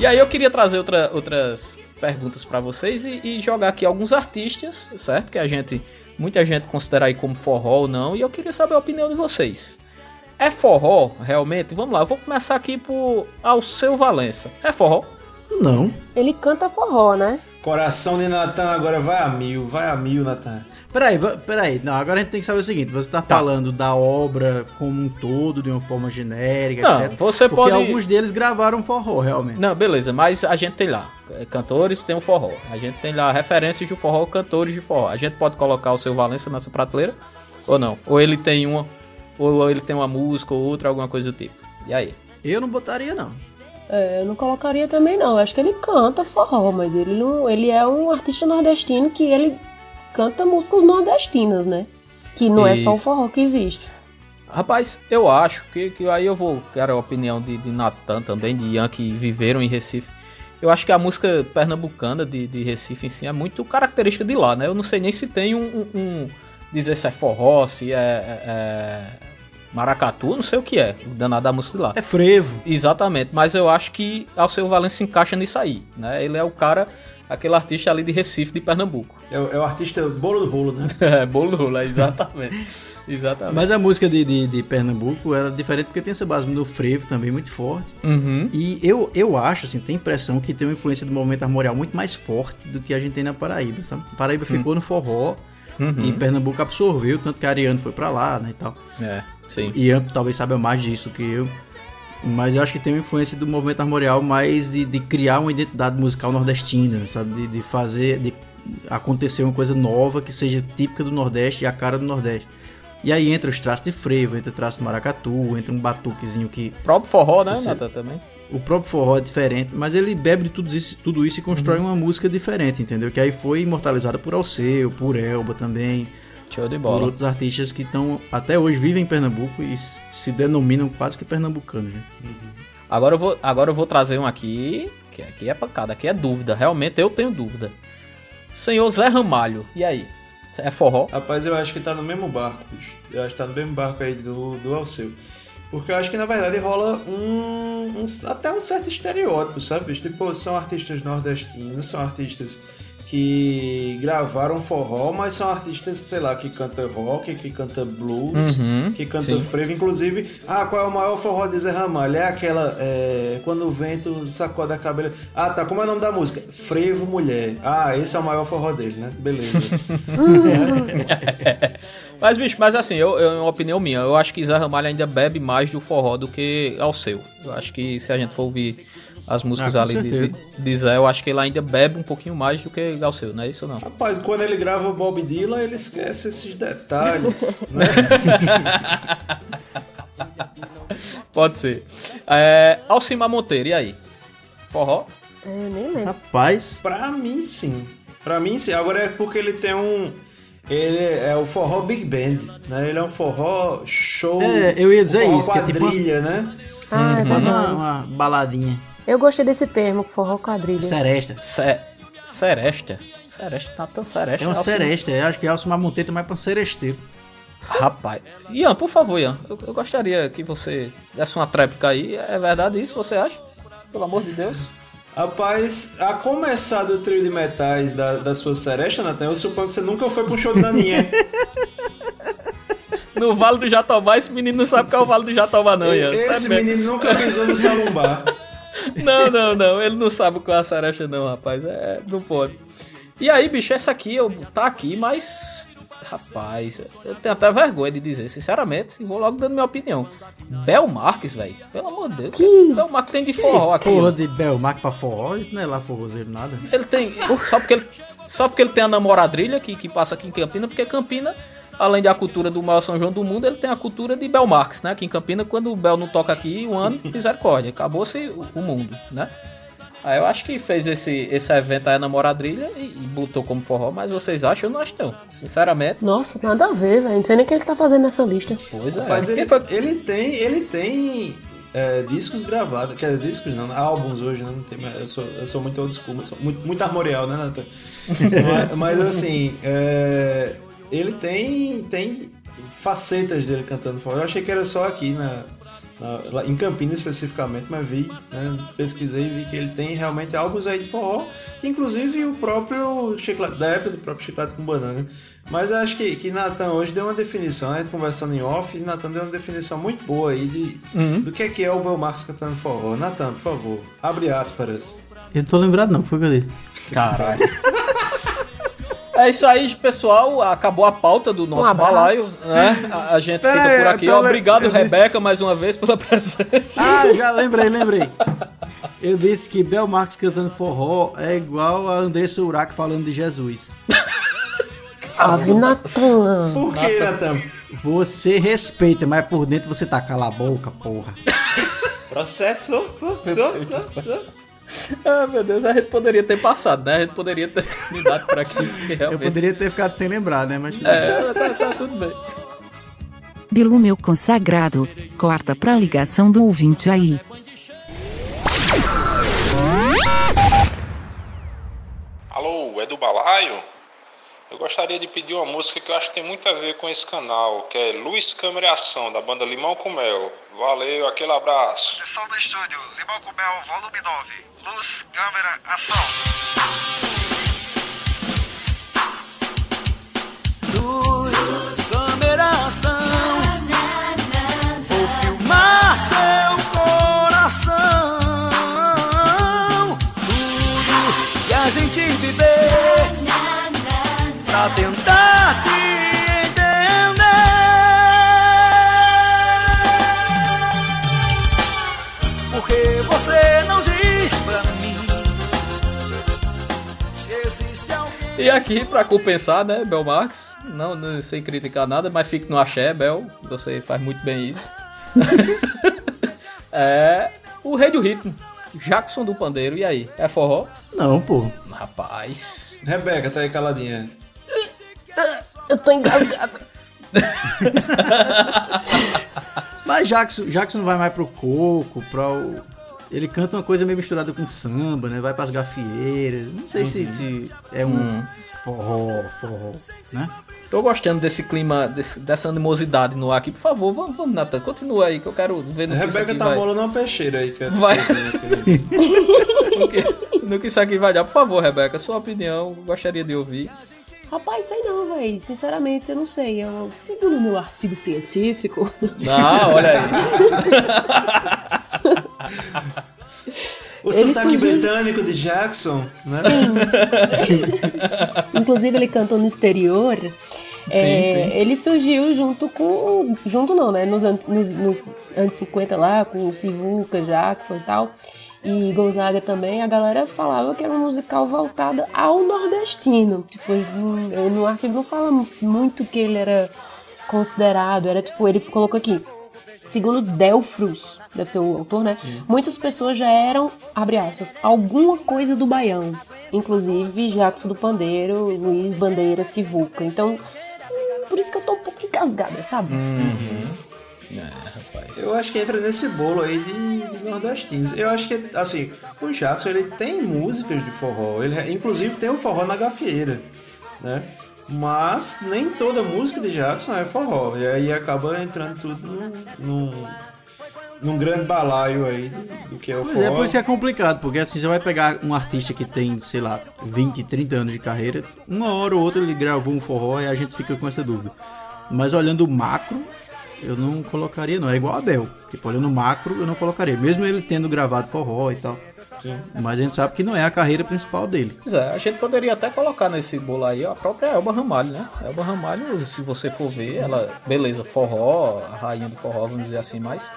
E aí eu queria trazer outra- outras perguntas pra vocês e, e jogar aqui alguns artistas, certo? Que a gente, muita gente considera aí como forró ou não, e eu queria saber a opinião de vocês. É forró, realmente? Vamos lá, eu vou começar aqui por Alceu Valença. É forró? Não. Ele canta forró, né? Coração de Natan agora vai a mil, vai a mil, Natan. Peraí, peraí. Não, agora a gente tem que saber o seguinte: você tá, falando da obra como um todo, de uma forma genérica, Não, etc. você Porque pode- alguns deles gravaram forró, realmente. Não, beleza, mas a gente tem lá é, cantores, tem o forró. A gente tem lá referências de forró, cantores de forró. A gente pode colocar o seu Valença nessa prateleira ou não? Ou ele tem uma, ou ele tem uma música ou outra, alguma coisa do tipo. E aí? Eu não botaria, não. É, eu não colocaria também não. Eu acho que ele canta forró, mas ele não. Ele é um artista nordestino que ele canta músicas nordestinas, né? Que não é só o Isso. forró que existe. Rapaz, eu acho que, que aí eu vou. Quero a opinião de, de Natan também, de Ian, que viveram em Recife. Eu acho que a música pernambucana de, de Recife em si é muito característica de lá, né? Eu não sei nem se tem um. um- um- dizer se é forró, se é, é- é maracatu, não sei o que é. O danado da música de lá. É frevo. Exatamente, mas eu acho que Alceu Valença se encaixa nisso aí, né? Ele é o cara, aquele artista ali de Recife, de Pernambuco. É, o- é o artista bolo do rolo, né? é, bolo rola, exatamente. exatamente. Mas a música de, de, de Pernambuco era diferente porque tem essa base no frevo também muito forte. Uhum. E eu, eu acho, assim, tem a impressão que tem uma influência do movimento armorial muito mais forte do que a gente tem na Paraíba, sabe? Paraíba ficou no forró Uhum. e Pernambuco absorveu, tanto que a Ariane foi pra lá, né, e tal. É, sim. Ian talvez saiba mais disso que eu. Mas eu acho que tem uma influência do movimento armorial mais de, de criar uma identidade musical nordestina, sabe? De, de fazer, de acontecer uma coisa nova que seja típica do Nordeste e a cara do Nordeste. E aí entra os traços de frevo, entra o traço de maracatu, entra um batuquezinho que... O próprio forró, né, Você- Natan, também? O próprio forró é diferente, mas ele bebe de tudo isso, tudo isso e constrói Uhum. uma música diferente, entendeu? Que aí foi imortalizada por Alceu, por Elba também. Show de Por bola. outros artistas que estão até hoje vivem em Pernambuco e se denominam quase que pernambucanos. Né? Agora eu vou, agora eu vou trazer um aqui, que aqui é pancada, aqui é dúvida. Realmente eu tenho dúvida. Senhor Zé Ramalho, e aí? É forró? Rapaz, eu acho que tá no mesmo barco, bicho. Eu acho que tá no mesmo barco aí do, do Alceu. Porque eu acho que na verdade rola um, um- até um certo estereótipo, sabe? bicho? Tipo, são artistas nordestinos, são artistas que gravaram forró, mas são artistas, sei lá, que canta rock, que canta blues, Uhum, que canta sim. frevo. Inclusive, ah, qual é o maior forró de Zé Ramalho? É aquela, é, quando o vento sacode a cabelo. Ah, tá, como é o nome da música? Frevo Mulher. Ah, esse é o maior forró dele, né? Beleza. Mas, bicho, mas assim, eu, eu, é uma opinião minha. Eu acho que Zé Ramalho ainda bebe mais do forró do que ao seu. Eu acho que se a gente for ouvir as músicas Ah, ali de, de, de Zé, eu acho que ele ainda bebe um pouquinho mais do que ao seu, não é isso não? Rapaz, quando ele grava Bob Dylan, ele esquece esses detalhes, né? Pode ser. É, Alcimar Monteiro, e aí? Forró? É, nem lembro. Rapaz. Pra mim, sim. Pra mim, sim. Agora é porque ele tem um. Ele é o forró Big Band, né? Ele é um forró show. É, eu ia dizer forró isso, que é tipo quadrilha, né? Ah, é Faz uma, uma baladinha. Eu gostei desse termo, forró quadrilha. Seresta. Se, seresta? Seresta, tá tão seresta. É uma seresta, eu acho que Alcimar Monteiro mais pra um seresteiro. Rapaz. Ian, por favor, Ian, eu, eu gostaria que você desse uma tréplica aí. É verdade isso, você acha? Pelo amor de Deus. Rapaz, a começar do trio de metais da, da sua seresta, Natan, eu suponho que você nunca foi um show de Naninha. No Vale do Jatobá, esse menino não sabe qual é o Vale do Jatobá, não, Ian. Esse Sabe mesmo. menino nunca pisou no Salumbar. Não, não, não. Ele não sabe qual é a seresta, não, rapaz. É, não pode. E aí, bicho, essa aqui, eu tá aqui, mas. Rapaz, eu tenho até vergonha de dizer, sinceramente, e vou logo dando minha opinião. Bel Marques, velho. Pelo amor de Deus. Que- Bel Marques tem de forró aqui. Porra de Belmark pra forró, isso não é lá forrozeiro nada. Ele tem. Só porque ele, só porque ele tem a namoradrilha que, que passa aqui em Campina, porque Campina, além da cultura do maior São João do mundo, ele tem a cultura de Bel Marques, né? Aqui em Campina, quando o Bel não toca aqui, um ano, misericórdia. Acabou-se o, o mundo, né? Aí eu acho que fez esse, esse evento aí, a namoradrilha, e, e botou como forró, mas vocês acham? Eu não acho não. Sinceramente. Nossa, nada a ver, velho. Não sei nem o que ele tá fazendo nessa lista. Pois é. Mas ele, foi- ele tem, ele tem é, discos gravados, quer dizer, discos não, álbuns hoje, né? Não tem, mais- eu, sou, eu sou muito old school, muito, muito armorial, né, Nathan? mas, mas, assim, é, ele tem, tem facetas dele cantando forró. Eu achei que era só aqui na, na- lá em Campinas especificamente, mas vi, né, pesquisei e vi que ele tem realmente álbuns aí de forró, que inclusive o próprio chiclete, da época do próprio chiclete com banana. Mas eu acho que, que Natan hoje deu uma definição, né? Conversando em off, Natan deu uma definição muito boa aí de, Uhum. do que é que é o Belmarx cantando forró. Natan, por favor, abre aspas. Eu não tô lembrado não, foi o que eu disse. Caralho. É isso aí, pessoal. Acabou a pauta do nosso abraço. balaio, né? A, a gente Pera fica por aqui. le- Obrigado, eu disse- Rebeca, mais uma vez pela presença. Ah, já lembrei, lembrei. Eu disse que Bel Marques cantando forró é igual a Andressa Urach falando de Jesus. Ave Natan. Por que, Natan? Você respeita, mas por dentro você tá cala a boca, porra. Processo, processo, Ah, meu Deus, a gente poderia ter passado, né? A gente poderia ter terminado por aqui, porque Eu realmente... poderia ter ficado sem lembrar, né? Mas. É, tá, tá tudo bem. Bilu meu consagrado, corta pra ligação do ouvinte aí. Alô, é do Balaio? Eu gostaria de pedir uma música que eu acho que tem muito a ver com esse canal, que é Luz, Câmera e Ação, da banda Limão com Mel. Valeu, aquele abraço. Pessoal do estúdio, Limão com Mel, volume 9. Luz, câmera, ação. E aqui, pra compensar, né, Bel Marques, não, não sem criticar nada, mas fique no axé, Bel, você faz muito bem isso. é o rei do ritmo, Jackson do Pandeiro, e aí, é forró? Não, pô. Rapaz... Rebeca, tá aí caladinha. Eu tô engasgada. Mas Jackson, Jackson vai mais pro coco, pra o... Ele canta uma coisa meio misturada com samba, né? Vai pras gafieiras. Não sei se, Uhum. se é um Hum. forró, forró, né? Tô gostando desse clima, desse- dessa animosidade no ar aqui. Por favor, vamos, vamos Nathan, continua aí que eu quero ver no que isso Rebeca aqui tá vai. molando uma peixeira aí. Que Vai. que- O que, no que isso aqui vai dar. Por favor, Rebeca, sua opinião, gostaria de ouvir. Rapaz, sei não, velho. Sinceramente, eu não sei. Eu, segundo o meu artigo científico. Ah, olha aí. O Ele sotaque surgiu- britânico de Jackson, né? Inclusive, ele cantou no exterior. É, sim. Ele surgiu junto com. Junto não, né? Nos anos, nos, nos anos 50 lá, com o Sivuca, Jackson e tal. E Gonzaga também, a galera falava que era um musical voltado ao nordestino. Tipo, no artigo não fala muito que ele era considerado, era tipo, ele colocou aqui. Segundo Delfrus, deve ser o autor, né? Muitas pessoas já eram, abre aspas, alguma coisa do Baião. Inclusive Jackson do Pandeiro, Luiz Bandeira, Sivuca. Então, por isso que eu tô um pouco engasgada, sabe? Uhum. É, rapaz. Eu acho que entra nesse bolo aí de, de nordestinos. Eu acho que, assim, o Jackson ele tem músicas de forró. Ele, inclusive tem o forró na gafieira, né? Mas nem toda música de Jackson é forró. E aí acaba entrando tudo num, num, num grande balaio aí de- do que é o Pois forró. é, por isso que é complicado, porque assim, você vai pegar um artista que tem, sei lá, 20, 30 anos de carreira, uma hora ou outra ele gravou um forró e a gente fica com essa dúvida. Mas olhando o macro, eu não colocaria não, é igual a Bel. Tipo, olhando o macro, eu não colocaria, mesmo ele tendo gravado forró e tal. Sim. Mas a gente sabe que não é a carreira principal dele. Pois é, a gente poderia até colocar nesse bolo aí a própria Elba Ramalho, né? Elba Ramalho, se você for ver, ela, beleza, forró, a rainha do forró, vamos dizer assim, mas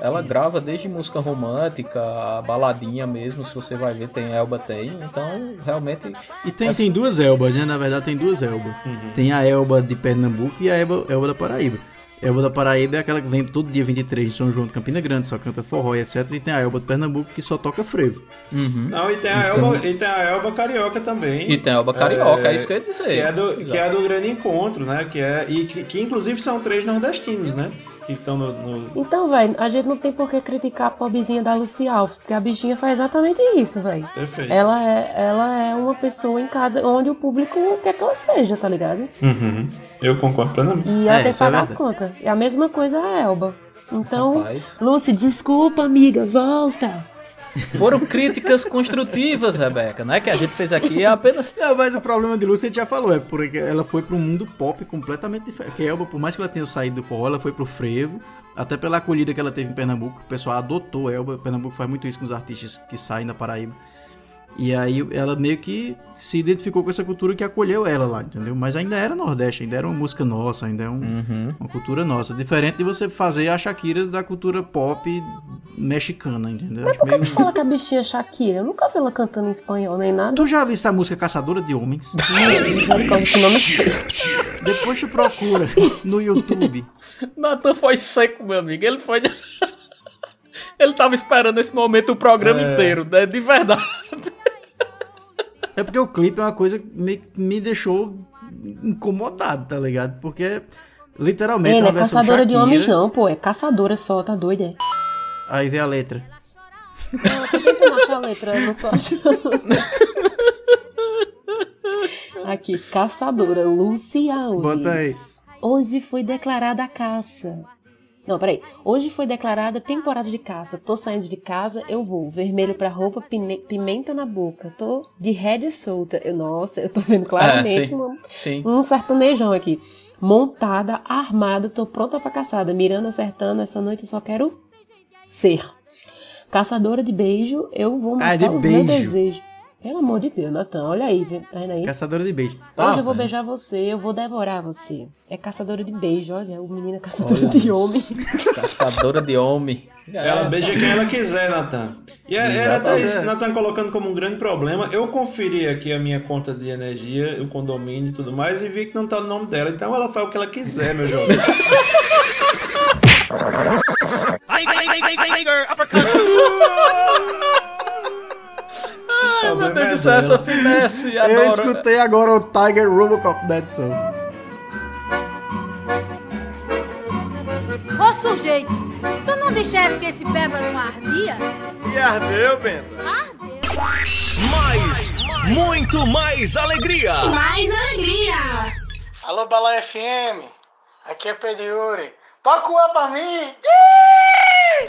ela grava desde música romântica, a baladinha mesmo, se você vai ver, tem Elba tem, então realmente. E tem, tem duas Elbas, né? Na verdade tem duas Elbas. Tem a Elba de Pernambuco e a Elba, Elba da Paraíba. Elba da Paraíba é aquela que vem todo dia 23 em São João de Campina Grande, só canta forró e etc. E tem a Elba de Pernambuco que só toca frevo. Não, e tem a Então- Elba, e tem a Elba Carioca também. E tem a Elba Carioca, é isso que eu ia dizer. Que é do, Exato. que é do Grande Encontro, né? Que é, e que, que inclusive são três nordestinos, né? Que estão no, no- Então, velho, a gente não tem por que criticar a pobrezinha da Lucy Alves, porque a bichinha faz exatamente isso, velho. Perfeito. Ela é, ela é uma pessoa em cada. onde o público quer que ela seja, tá ligado? Uhum. Eu concordo plenamente. E ela tem que pagar as contas. É a mesma coisa a Elba. Então, Rapaz. Lucy, desculpa, amiga, volta. Foram críticas construtivas, Rebeca, né? Que a gente fez aqui é apenas. Não, mas o problema de Lúcia a gente já falou, é porque ela foi para um mundo pop completamente diferente. Que a Elba, por mais que ela tenha saído do forró, ela foi pro frevo. Até pela acolhida que ela teve em Pernambuco, o pessoal adotou a Elba. Pernambuco faz muito isso com os artistas que saem da Paraíba. E aí ela meio que se identificou com essa cultura que acolheu ela lá, entendeu? Mas ainda era Nordeste, ainda era uma música nossa, ainda é um- uma cultura nossa. Diferente de você fazer a Shakira da cultura pop mexicana, entendeu? Acho Por que meio- tu fala que a bichinha é Shakira? Eu nunca vi ela cantando em espanhol nem nada. Tu já viu essa música Caçadora de Homens? Feio. Depois tu procura no YouTube. Nathan foi seco, meu amigo. Ele foi. Ele tava esperando esse momento o programa É. inteiro, né? De verdade. É porque o clipe é uma coisa que me, me deixou incomodado, tá ligado? Porque literalmente Ei, é é caçadora de Shakira, homens, não, pô. É caçadora só, tá doida? é? Aí vem a letra. Não, eu tô tentando achar a letra, eu não tô achando. Aqui, caçadora, Lucy Alves. Bota aí. Hoje foi declarada a caça. Não, peraí. Hoje foi declarada temporada de caça. Tô saindo de casa, eu vou. Vermelho pra roupa, pimenta na boca. Tô de rédea solta. Eu, nossa, eu tô vendo claramente sim. uma- Sim. um sertanejão aqui. Montada, armada, tô pronta pra caçada. Mirando, acertando, essa noite eu só quero ser. Caçadora de beijo, eu vou matar Ah, de os beijo. meus desejos. Pelo amor de Deus, Natan, olha aí, tá vendo aí? Caçadora de beijo. Hoje Ah, eu vou velho. beijar você, eu vou devorar você. É caçadora de beijo, olha, o menino é caçadora Olha de isso. homem. Caçadora de homem. Ela beija quem ela quiser, Natan. E é- era até isso, Natan colocando como um grande problema. Eu conferi aqui a minha conta de energia, o condomínio e tudo mais, e vi que não tá no nome dela. Então ela faz o que ela quiser, meu jovem. Ai, meu Deus do céu, essa finesse. Eu Adoro. escutei agora o Tiger Robocop Dead Soul. Ô sujeito, tu não disseste que esse beba não ardia? E ardeu, Benta? Mais, muito mais alegria. Alô, Bala FM. Aqui é Pediuri. Toca o A pra mim.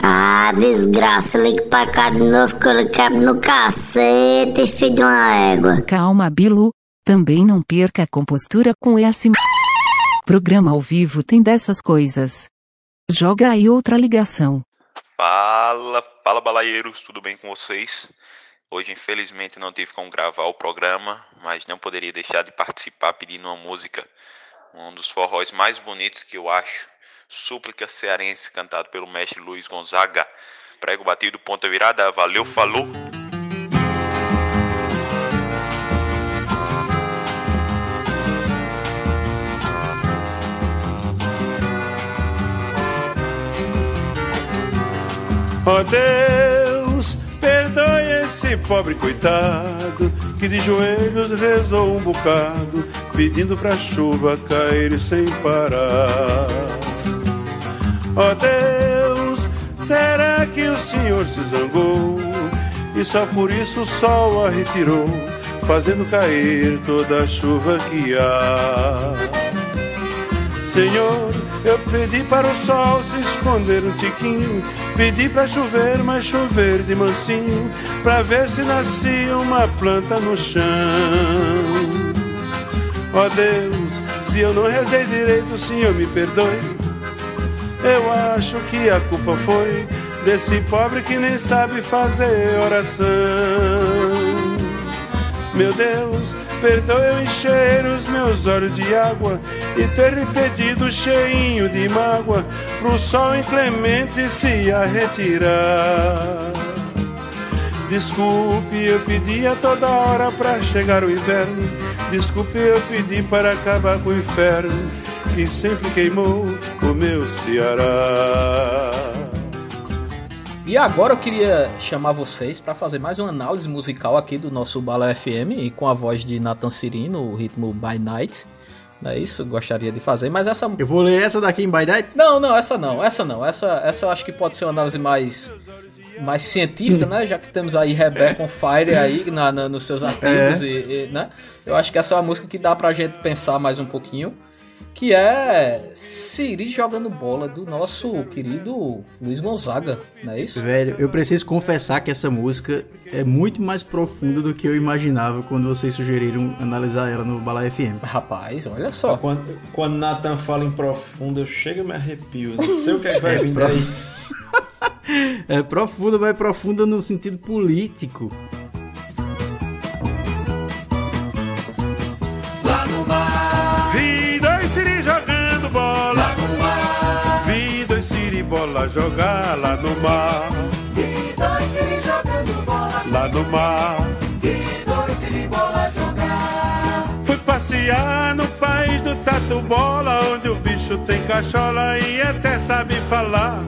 Ah, desgraça, ligue pra cá de novo que eu lhe quebro no cacete, filho de uma égua. Calma, Bilu. Também não perca a compostura com esse programa ao vivo tem dessas coisas. Joga aí outra ligação. Fala, fala balaieiros, tudo bem com vocês? Hoje infelizmente não tive como gravar o programa, mas não poderia deixar de participar pedindo uma música, um dos forróis mais bonitos que eu acho, Súplica Cearense, cantado pelo mestre Luiz Gonzaga. Prego batido, ponta virada, valeu, falou! Ó Deus, perdoe esse pobre coitado que de joelhos rezou um bocado, pedindo pra chuva cair sem parar. Ó Deus, será que o Senhor se zangou e só por isso o sol a retirou, fazendo cair toda a chuva que há? Senhor, eu pedi para o sol se esconder um tiquinho, pedi para chover, mas chover de mansinho, pra ver se nascia uma planta no chão. Ó Deus, se eu não rezei direito, o Senhor me perdoe. Eu acho que a culpa foi desse pobre que nem sabe fazer oração. Meu Deus, perdoe eu encher os meus olhos de água e ter lhe pedido cheinho de mágoa pro sol inclemente se a retirar. Desculpe, eu pedi a toda hora pra chegar o inverno. Desculpe, eu pedi para acabar com o inferno que sempre queimou o meu Ceará. E agora eu queria chamar vocês para fazer mais uma análise musical aqui do nosso Bala FM e com a voz de Nathan Cirino, o ritmo By Night. Não é isso? Gostaria de fazer, mas essa. Eu vou ler essa daqui em By Night? Não, não, essa não, essa não. Essa, essa eu acho que pode ser uma análise mais. Mais científica, né? Já que temos aí Rebecca on Fire aí na, na nos seus artigos, É. e, e, né? Eu acho que essa é uma música que dá pra gente pensar mais um pouquinho. Que é Siri jogando bola do nosso querido Luiz Gonzaga, não é isso? Velho, eu preciso confessar que essa música é muito mais profunda do que eu imaginava quando vocês sugeriram analisar ela no Bala FM. Rapaz, olha só. Quando, quando Nathan fala em profundo, eu chego e me arrepio. Não sei o que, é que vai É vir pro- daí. É profunda, mas profunda no sentido político. Bola jogar lá no mar. Vi dois siri jogando bola. Lá no mar. Vi dois siri bola jogar. Fui passear no país do tatu bola, onde o bicho tem cachola e até sabe falar.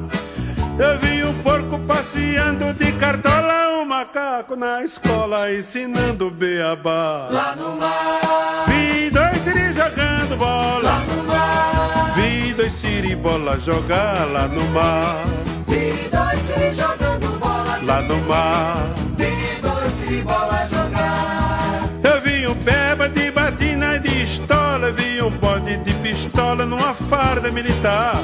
Eu vi um porco passeando de cartola, um macaco na escola ensinando beabá. Lá no mar. Vi dois siri jogando bola. Lá no mar. Siri bola jogar lá no mar. Vi dois siri jogando bola. Lá no mar. Vi dois siri bola jogar. Eu vi um peba de batina e de estola, vi um bode de pistola numa farda militar.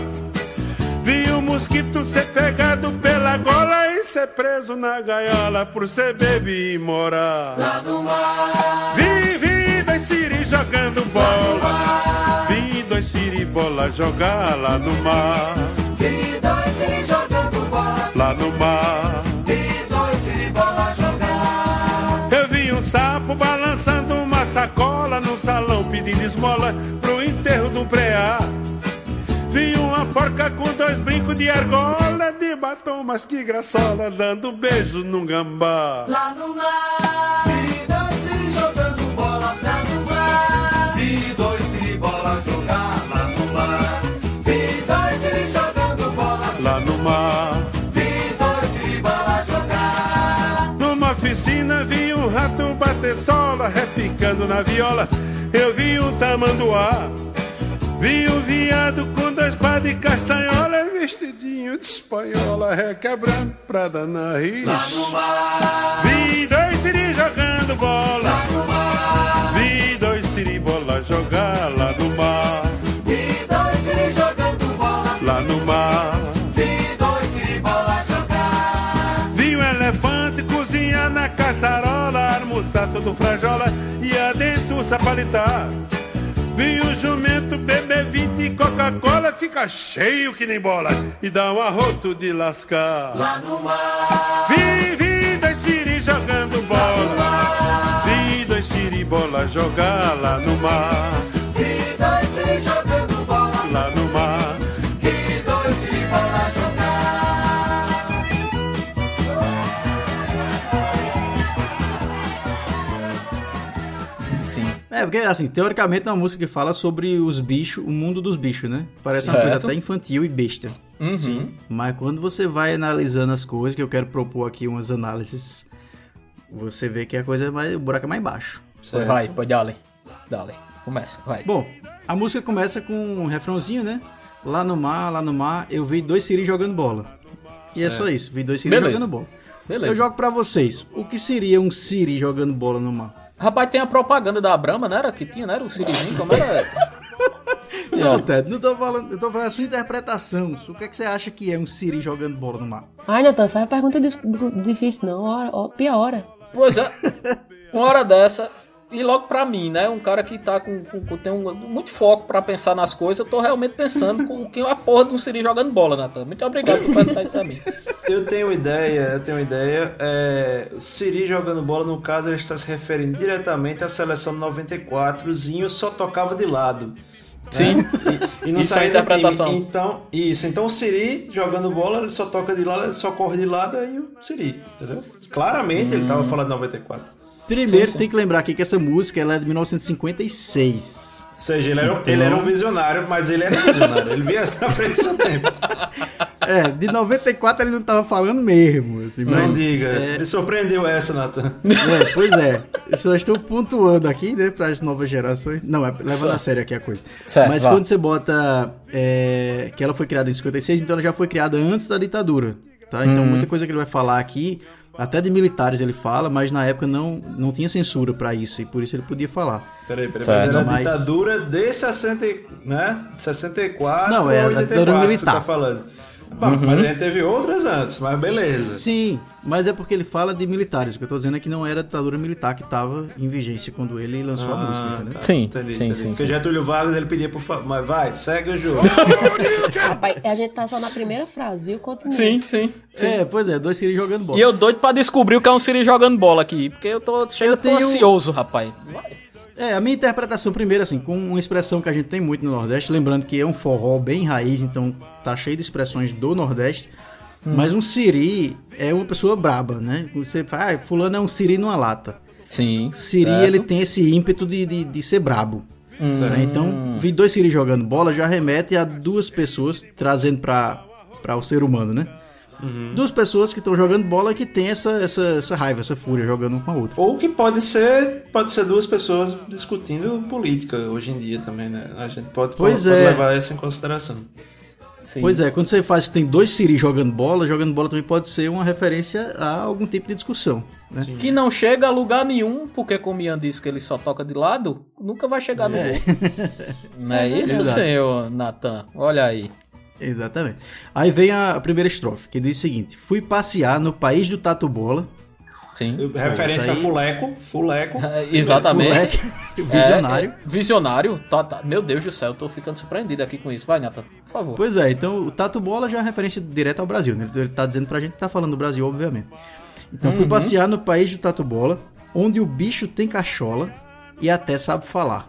Vi um mosquito ser pegado pela gola e ser preso na gaiola por ser bebê e morar. Lá no mar. Vi, vi dois siri jogando bola. Vi dois siri bola jogar lá no mar. Vi dois siri jogando bola. Lá no mar. Vi dois siri bola jogar. Eu vi um sapo balançando uma sacola num salão pedindo esmola pro enterro um preá. Vi uma porca com dois brincos de argola, de batom, mas que graçola, dando beijo num gambá. Lá no mar. Sola, repicando na viola. Eu vi um tamanduá. Vi um viado com dois pás de castanhola, vestidinho de espanhola, requebrando pra dar nariz. Lá no mar. Vi dois siri jogando bola. Lá no mar. Vi dois siri bola jogar do frajola e a dentuça palitar. Vi o jumento beber 20 Coca-Cola, fica cheio que nem bola e dá um arroto de lascar. Lá no mar. Vi, vi dois siri jogando bola. Vi dois siri bola jogar lá no mar. É, porque assim, teoricamente é uma música que fala sobre os bichos, o mundo dos bichos, né? Parece uma coisa Certo. até infantil e besta. Uhum. Mas quando você vai analisando as coisas, que eu quero propor aqui umas análises, você vê que a coisa é mais, o buraco é mais baixo. Vai, pode dale. Dale. Começa, vai. Bom, a música começa com um refrãozinho, né? Lá no mar, lá no mar, eu vi dois siris jogando bola. E é Certo. só isso, vi dois siris Beleza. jogando bola. Beleza. Eu jogo pra vocês. O que seria um siri jogando bola no mar? Rapaz, tem a propaganda da Brahma, não era? Que tinha, não era? O Sirizinho, como era? Não, Ted, não tô falando, eu tô falando a sua interpretação. O que, é que você acha que é um siri jogando bola no mar? Ai, Natan, faz a pergunta difícil, não. Ó, ó, piora. Pois é. Uma hora dessa, e logo pra mim, né? Um cara que tá com, com- com- tem um, muito foco pra pensar nas coisas, eu tô realmente pensando com que é a porra de um Siri jogando bola, Natan. Muito obrigado por perguntar isso a mim. Eu tenho uma ideia, eu tenho uma ideia. É, Siri jogando bola, no caso, ele está se referindo diretamente à seleção 94. Zinho só tocava de lado. né? Sim. E, e não Isso é saía do time. interpretação. Então, isso. Então o Siri jogando bola, ele só toca de lado, ele só corre de lado, aí o Siri, entendeu? Claramente ele Hum. tava falando de 94. Primeiro, Sim, sim. tem que lembrar aqui que essa música ela é de 1956. Ou seja, ele era, Então- ele era um visionário, mas ele era visionário. Ele via na frente do seu tempo. É, de 94 ele não tava falando mesmo. Assim, Não mas- diga. É, Me surpreendeu essa, Nathan. é, pois é. Eu só estou pontuando aqui, né, para as novas gerações. Não, é levando Certo. a sério aqui a coisa. Certo, Mas vá. quando você bota é, que ela foi criada em 56, então ela já foi criada antes da ditadura, tá? Então Uhum. muita coisa que ele vai falar aqui, até de militares ele fala, mas na época não, não tinha censura para isso e por isso ele podia falar. Peraí, peraí, Certo. mas era a Mas- ditadura de 60, e- né? 64 Não, é a ou ditadura 84 que militar. você tá falando. Bom, Uhum. Mas a gente teve outras antes, mas beleza. Sim, mas é porque ele fala de militares. O que eu tô dizendo é que não era a ditadura militar que estava em vigência quando ele lançou a Ah, música, entendeu? tá. Sim, entendi, sim, entendi. sim, Porque sim. Getúlio Vargas ele pedia por favor, mas vai, segue o jogo. Rapaz, a gente tá só na primeira frase, viu? Continua. Sim, sim. É, pois é, dois Siri jogando bola. E eu doido pra descobrir o que é um Siri jogando bola aqui, porque eu tô, chega, Eu tô tenho- ansioso, rapaz. É, a minha interpretação, primeiro, assim, com uma expressão que a gente tem muito no Nordeste, lembrando que é um forró bem raiz, então tá cheio de expressões do Nordeste. Hum. Mas um Siri é uma pessoa braba, né? Você fala, ah, fulano é um Siri numa lata. Sim. Siri, certo. ele tem esse ímpeto de, de, de ser brabo. Hum. né? Então, vi dois Siri jogando bola já remete a duas pessoas trazendo pra o ser humano, né? Uhum. Duas pessoas que estão jogando bola e que tem essa, essa, essa raiva, essa fúria jogando um com a outra. Ou que pode ser, pode ser duas pessoas discutindo política hoje em dia também, né? A gente pode, Pois pode é. levar isso em consideração. Pois é, quando você faz que tem dois Siri jogando bola, jogando bola também pode ser uma referência a algum tipo de discussão. Né? Que não chega a lugar nenhum, porque como Ian disse que ele só toca de lado, nunca vai chegar no É. gol. Não é isso, Exato. senhor Natan? Olha aí. Exatamente. Aí vem a primeira estrofe, que diz o seguinte: Fui passear no país do Tatu Bola. Sim. Referência a Fuleco, Fuleco. É, Exatamente. Fuleco, visionário. É, é, visionário. Tá, tá. Meu Deus do céu, eu tô ficando surpreendido aqui com isso. Vai, Natan, por favor. Pois é, então o Tatu Bola já é referência direta ao Brasil, né? Ele tá dizendo pra gente que tá falando do Brasil, obviamente. Então fui Uhum. passear no país do Tatu Bola, onde o bicho tem cachola e até sabe falar.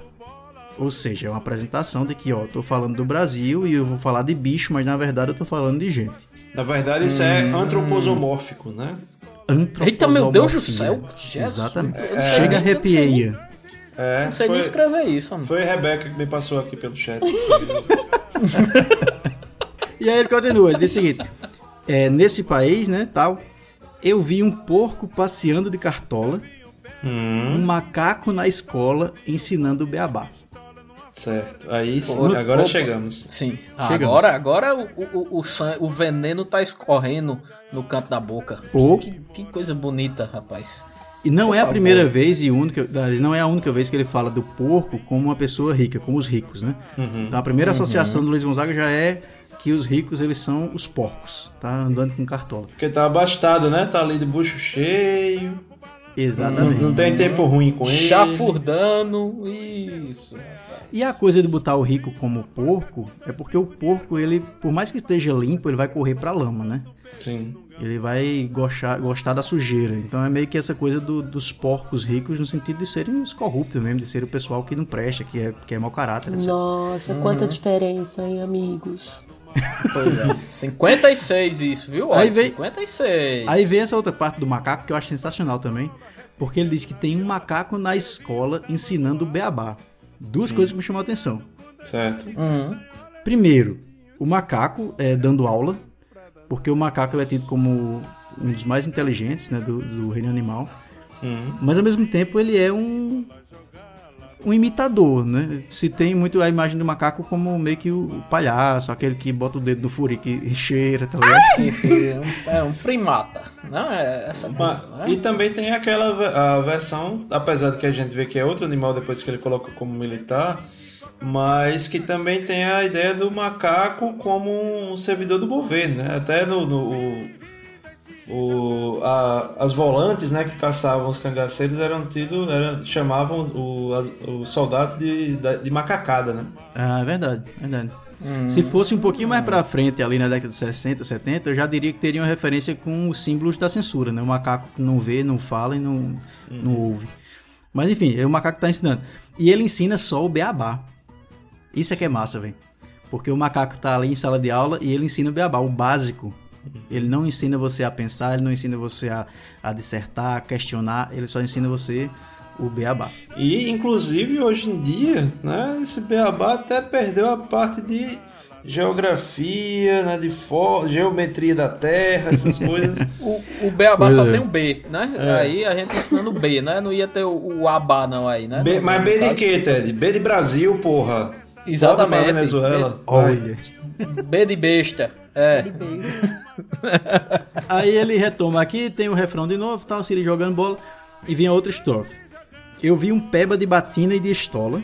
Ou seja, é uma apresentação de que, ó, tô falando do Brasil e eu vou falar de bicho, mas na verdade eu tô falando de gente. Na verdade, isso é Hum. antroposomórfico, né? Eita, meu Deus do céu. Jesus. Exatamente. Eu sei Chega nem- eu não sei arrepiei. nem- É, Não sei nem escrever isso, mano. Foi a Rebeca que me passou aqui pelo chat. E aí ele continua, ele diz o seguinte: é, nesse país, né, tal, eu vi um porco passeando de cartola, um macaco na escola ensinando beabá. Certo. Aí sim, agora Opa. chegamos. Sim. Chegamos. Agora, agora o, o, o, san- o veneno tá escorrendo no canto da boca. Oh. Que, que coisa bonita, rapaz. E não Por é a favor. primeira vez e única, não é a única vez que ele fala do porco como uma pessoa rica, como os ricos, né? Uhum. Então a primeira Uhum. associação do Luiz Gonzaga já é que os ricos eles são os porcos, tá andando com cartola. Porque tá abastado, né? Tá ali de bucho cheio. Exatamente. Não, não tem tempo ruim com ele. Chafurdando, isso. E a coisa de botar o rico como porco é porque o porco, ele, por mais que esteja limpo, ele vai correr pra lama, né? Sim. Ele vai gostar, gostar da sujeira. Então é meio que essa coisa do- dos porcos ricos no sentido de serem os corruptos mesmo, de ser o pessoal que não presta, que é, que é mau caráter, etc. Nossa, quanta diferença, hein, amigos? Pois é. 56 isso, viu? Olha, Aí vem- 56. Aí vem essa outra parte do macaco que eu acho sensacional também. Porque ele diz que tem um macaco na escola ensinando o beabá. Duas coisas que me chamam a atenção. Certo. Uhum. Primeiro, o macaco é, dando aula, porque o macaco é tido como um dos mais inteligentes né, do, do reino animal. Uhum. Mas ao mesmo tempo ele é um um imitador, né? Se tem muito a imagem do macaco como meio que o palhaço, aquele que bota o dedo no furico e cheira, tá ligado? É um primata. Não é essa Ma- coisa, né? E também tem aquela a versão, apesar de que a gente vê que é outro animal depois que ele coloca como militar, mas que também tem a ideia do macaco como um servidor do governo, né? Até no, no- o- o- a- as volantes, né, que caçavam os cangaceiros eram tido, eram, chamavam o, as- os soldados de, da- de macacada, né? Ah, é verdade, verdade. Hum. Se fosse um pouquinho mais pra frente, ali na década de 60, 70, eu já diria que teria uma referência com os símbolos da censura, né? O macaco que não vê, não fala e não, não ouve. Mas enfim, é o macaco que tá ensinando. E ele ensina só o beabá. Isso é que é massa, velho. Porque o macaco tá ali em sala de aula e ele ensina o beabá, o básico. Ele não ensina você a pensar, ele não ensina você a, a dissertar, a questionar, ele só ensina você o beabá. E inclusive hoje em dia, né, esse beabá até perdeu a parte de geografia, né, de fo- geometria da Terra, essas coisas. O, o Beabá Pois só é. tem um B, né? É. Aí a gente ensinando B, né? Não ia ter o, o Abá não aí, né? B- mas B de caso, quê, Ted? B de Brasil, porra. Exatamente. Volta pra Venezuela. Olha. B de besta. É. Aí ele retoma aqui, tem o refrão de novo, tal, Siri jogando bola, e vem a outra estrofe. Eu vi um peba de batina e de estola,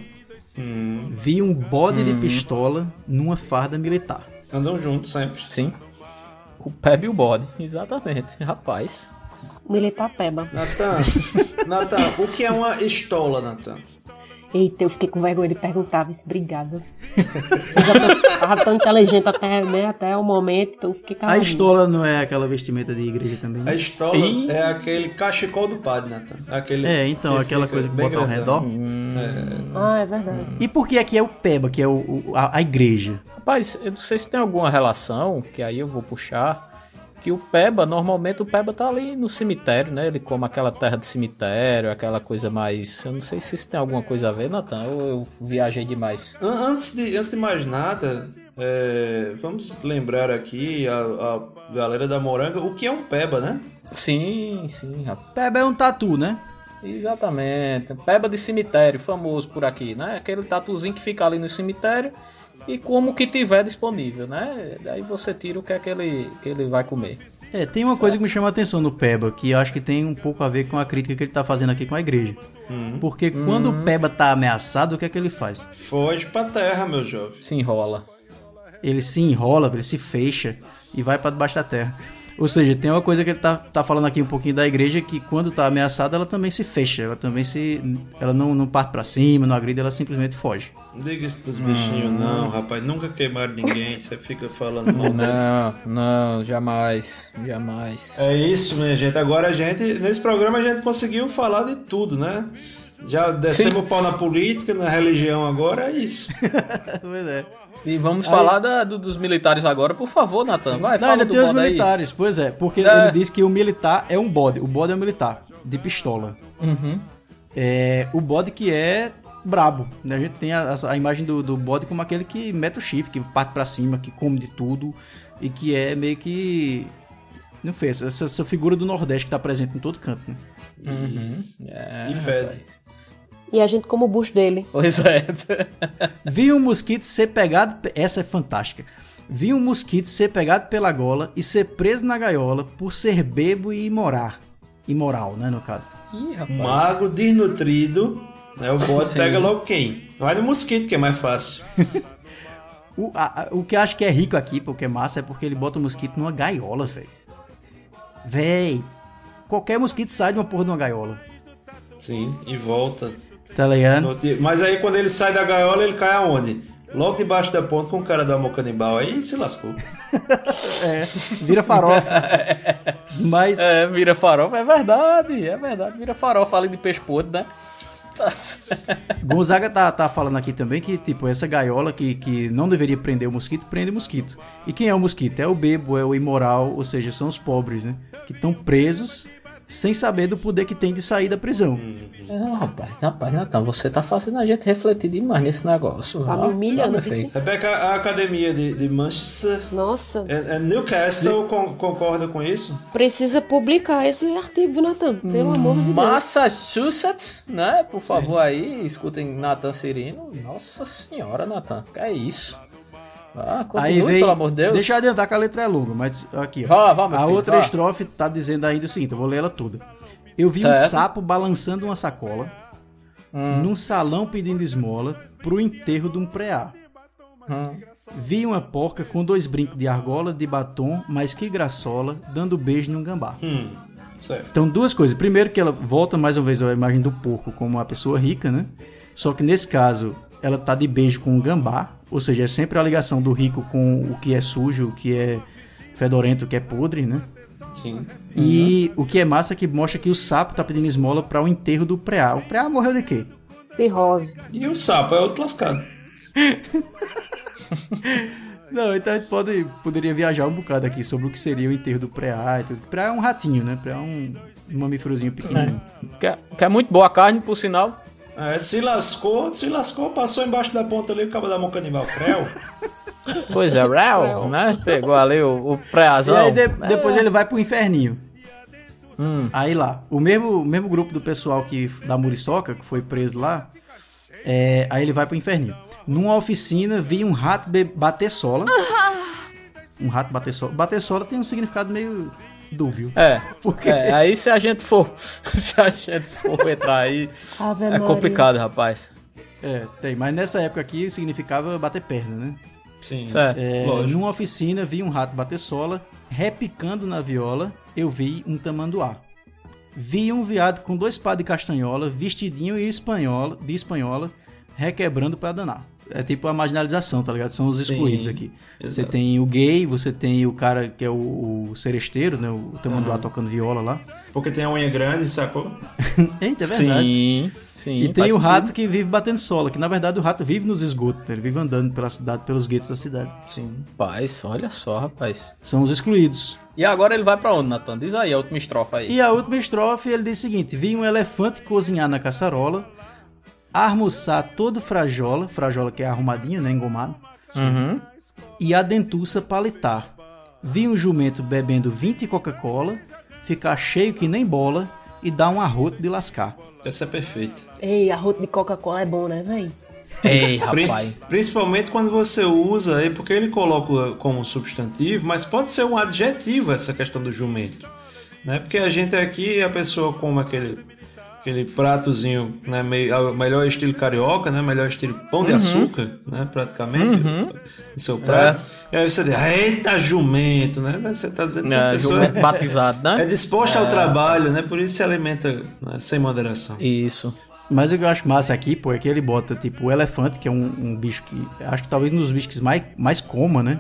vi um bode de Hum. pistola numa farda militar. Andam juntos sempre. Sim. O Peb e o bode. Exatamente. Rapaz. Militar peba. Natan, Natan, o que é uma estola, Natan? Eita, eu fiquei com vergonha de perguntar, vice, obrigada. Eu já tô, tava tão inteligente até, né, até o momento, então eu fiquei A calado. estola não é aquela vestimenta de igreja também? A estola é aquele cachecol do padre, Natan. Aquele É, então, que aquela coisa que bota ao redor. É. Ah, é verdade. E por que aqui é o peba, que é o, o- a, a igreja? Rapaz, eu não sei se tem alguma relação, que aí eu vou puxar, que o Peba, normalmente o Peba tá ali no cemitério, né? Ele come aquela terra de cemitério, aquela coisa mais... Eu não sei se isso tem alguma coisa a ver, Natan, ou eu viajei demais. An- Antes de, antes de mais nada, é, vamos lembrar aqui a, a galera da Moranga o que é um peba, né? Sim, sim, rapaz. Peba é um tatu, né? Exatamente. Peba de cemitério, famoso por aqui, né? Aquele tatuzinho que fica ali no cemitério e como que tiver disponível, né? Daí você tira o que é que ele, que ele vai comer. É, tem uma coisa que me chama a atenção no Peba, que eu acho que tem um pouco a ver com a crítica que ele tá fazendo aqui com a igreja. Uhum. Porque quando o Peba tá ameaçado, o que é que ele faz? Foge pra terra, meu jovem. Se enrola. Ele se enrola, ele se fecha e vai pra debaixo da terra. Ou seja, tem uma coisa que ele tá, tá falando aqui um pouquinho da igreja, que quando tá ameaçada, ela também se fecha, ela também se... Ela não, não parte pra cima, não agride, ela simplesmente foge. Não diga isso dos bichinhos, Hum. não, rapaz. Nunca queimaram ninguém. Você fica falando mal deles. Não, não, jamais, jamais. É isso, minha gente. Agora a gente, nesse programa, a gente conseguiu falar de tudo, né? Já descemos o pau na política, na religião agora, é isso. pois é. E vamos Aí- falar da- do- dos militares agora, por favor, Natan. Vai, não, fala ainda do tem os bode aí. militares, pois é, porque É. ele diz que o militar é um bode, o bode é um militar, de pistola. Uhum. É, o bode que é brabo, né? A gente tem a, a imagem do, do bode como aquele que mete o chifre, que parte pra cima, que come de tudo e que é meio que... Não essa, essa, essa figura do Nordeste que tá presente em todo canto, né? Uhum. É, E fede. rapaz. E a gente como o bucho dele. Pois é. Vi um mosquito ser pegado. pe- Essa é fantástica. Vi um mosquito ser pegado pela gola e ser preso na gaiola por ser bebo e imorar. Imoral, né, no caso. Ih, rapaz. Magro, desnutrido, né? O bode Sim. pega logo quem? Vai no mosquito, que é mais fácil. O, a- o que eu acho que é rico aqui, porque é massa, é porque ele bota o mosquito numa gaiola, velho. Véi. qualquer mosquito sai de uma porra de uma gaiola. Sim, e volta. Tá ligado? Mas aí quando ele sai da gaiola, ele cai aonde? Logo debaixo da ponta com o cara da mão canibal. Aí se lascou. É, vira farofa. Mas. É, vira farofa, é verdade, é verdade. Vira farofa ali de peixe podre, né? Gonzaga tá, tá falando aqui também que, tipo, essa gaiola que, que não deveria prender o mosquito, prende o mosquito. E quem é o mosquito? É o bebo, é o imoral, ou seja, são os pobres, né? Que estão presos sem saber do poder que tem de sair da prisão. Não, rapaz, rapaz, Natan, você tá fazendo a gente refletir demais nesse negócio. Tá me humilhando, tá. Rebeca, a academia de, de Manchester. Nossa. É, é Newcastle con- concorda com isso? Precisa publicar esse artigo, Natan. Pelo amor de Deus. Massachusetts, né? Por favor, aí, escutem Nathan Cirino. Nossa senhora, Nathan, que é isso? Ah, Aí continue, vem, pelo amor de Deus. Deixa eu adiantar que a letra é longa, mas aqui, ó. Vá, vá, meu a filho, outra vá. estrofe tá dizendo ainda o seguinte, eu vou ler ela toda. Eu vi um Certo. sapo balançando uma sacola Hum. num salão pedindo esmola pro enterro de um preá. Hum. Vi uma porca com dois brincos de argola, de batom, mas que graçola, dando beijo num gambá. Hum, certo. Então, duas coisas. Primeiro, que ela volta mais uma vez a imagem do porco como uma pessoa rica, né? Só que nesse caso, ela tá de beijo com um gambá. Ou seja, é sempre a ligação do rico com o que é sujo, o que é fedorento, o que é podre, né? Sim. E o que é massa é que mostra que o sapo tá pedindo esmola para o enterro do preá. O preá morreu de quê? Cirrose. E o sapo é outro lascado. Não, então a gente pode, poderia viajar um bocado aqui sobre o que seria o enterro do preá. e tudo. Preá é um ratinho, né? Preá é um, um mamíferozinho pequenininho. Que, é- que é muito boa a carne, por sinal. É, se lascou, se lascou, passou embaixo da ponta ali, o cabo da mão canibal. Creu. Pois é, Real, né? Pegou ali o, o preazão. E aí de- É. depois ele vai pro inferninho. Hum. Aí lá, o mesmo, o mesmo grupo do pessoal que da Muriçoca, que foi preso lá, é, aí ele vai pro inferninho. Numa oficina, vi um rato bater sola. Um rato bater sola. Bater sola tem um significado meio dúbio. É, Porque é, aí se a gente for se a gente for entrar aí, é complicado, rapaz. É, tem, mas nessa época aqui significava bater perna, né? Sim. Certo. É, Lógico. numa oficina, vi um rato bater sola, repicando na viola, eu vi um tamanduá. Vi um viado com dois pás de castanhola, vestidinho e espanhola, de espanhola, requebrando pra danar. É tipo a marginalização, tá ligado? São os Sim, excluídos aqui. Você exato. tem o gay, você tem o cara que é o, o seresteiro, né? O tamanduá Aham. tocando viola lá. Porque tem a unha grande, sacou? Eita, é verdade. Sim, sim. E tem o rato que vive batendo sola, que na verdade o rato vive nos esgotos, né? ele vive andando pela cidade, pelos guetos da cidade. Sim. Rapaz, olha só, rapaz. São os excluídos. E agora ele vai pra onde, Natan? Diz aí a última estrofe aí. E a última estrofe ele diz o seguinte: vi um elefante cozinhar na caçarola, almoçar todo frajola, frajola que é arrumadinho, né? Engomado, Uhum. e a dentuça palitar. Vi um jumento bebendo 20 Coca-Cola, ficar cheio que nem bola e dar um arroto de lascar. Essa é perfeita. Ei, arroto de Coca-Cola é bom, né, véi? Ei, rapaz. Principalmente quando você usa aí, porque ele coloca como substantivo, mas pode ser um adjetivo essa questão do jumento. Né? Porque a gente aqui, a pessoa come aquele, aquele pratozinho, né? Meio, melhor estilo carioca, né? Melhor estilo pão de Uhum. açúcar, né? Praticamente, Uhum. no seu prato. Certo. E aí você diz, eita jumento, né? Você tá dizendo que a É, pessoa jumento batizado, né? é disposta ao É. trabalho, né? Por isso se alimenta né? sem moderação. Isso. Mas o que eu acho massa aqui, pô, é que ele bota, tipo, o elefante, que é um, um bicho que. Acho que talvez um dos bichos que mais, mais coma, né?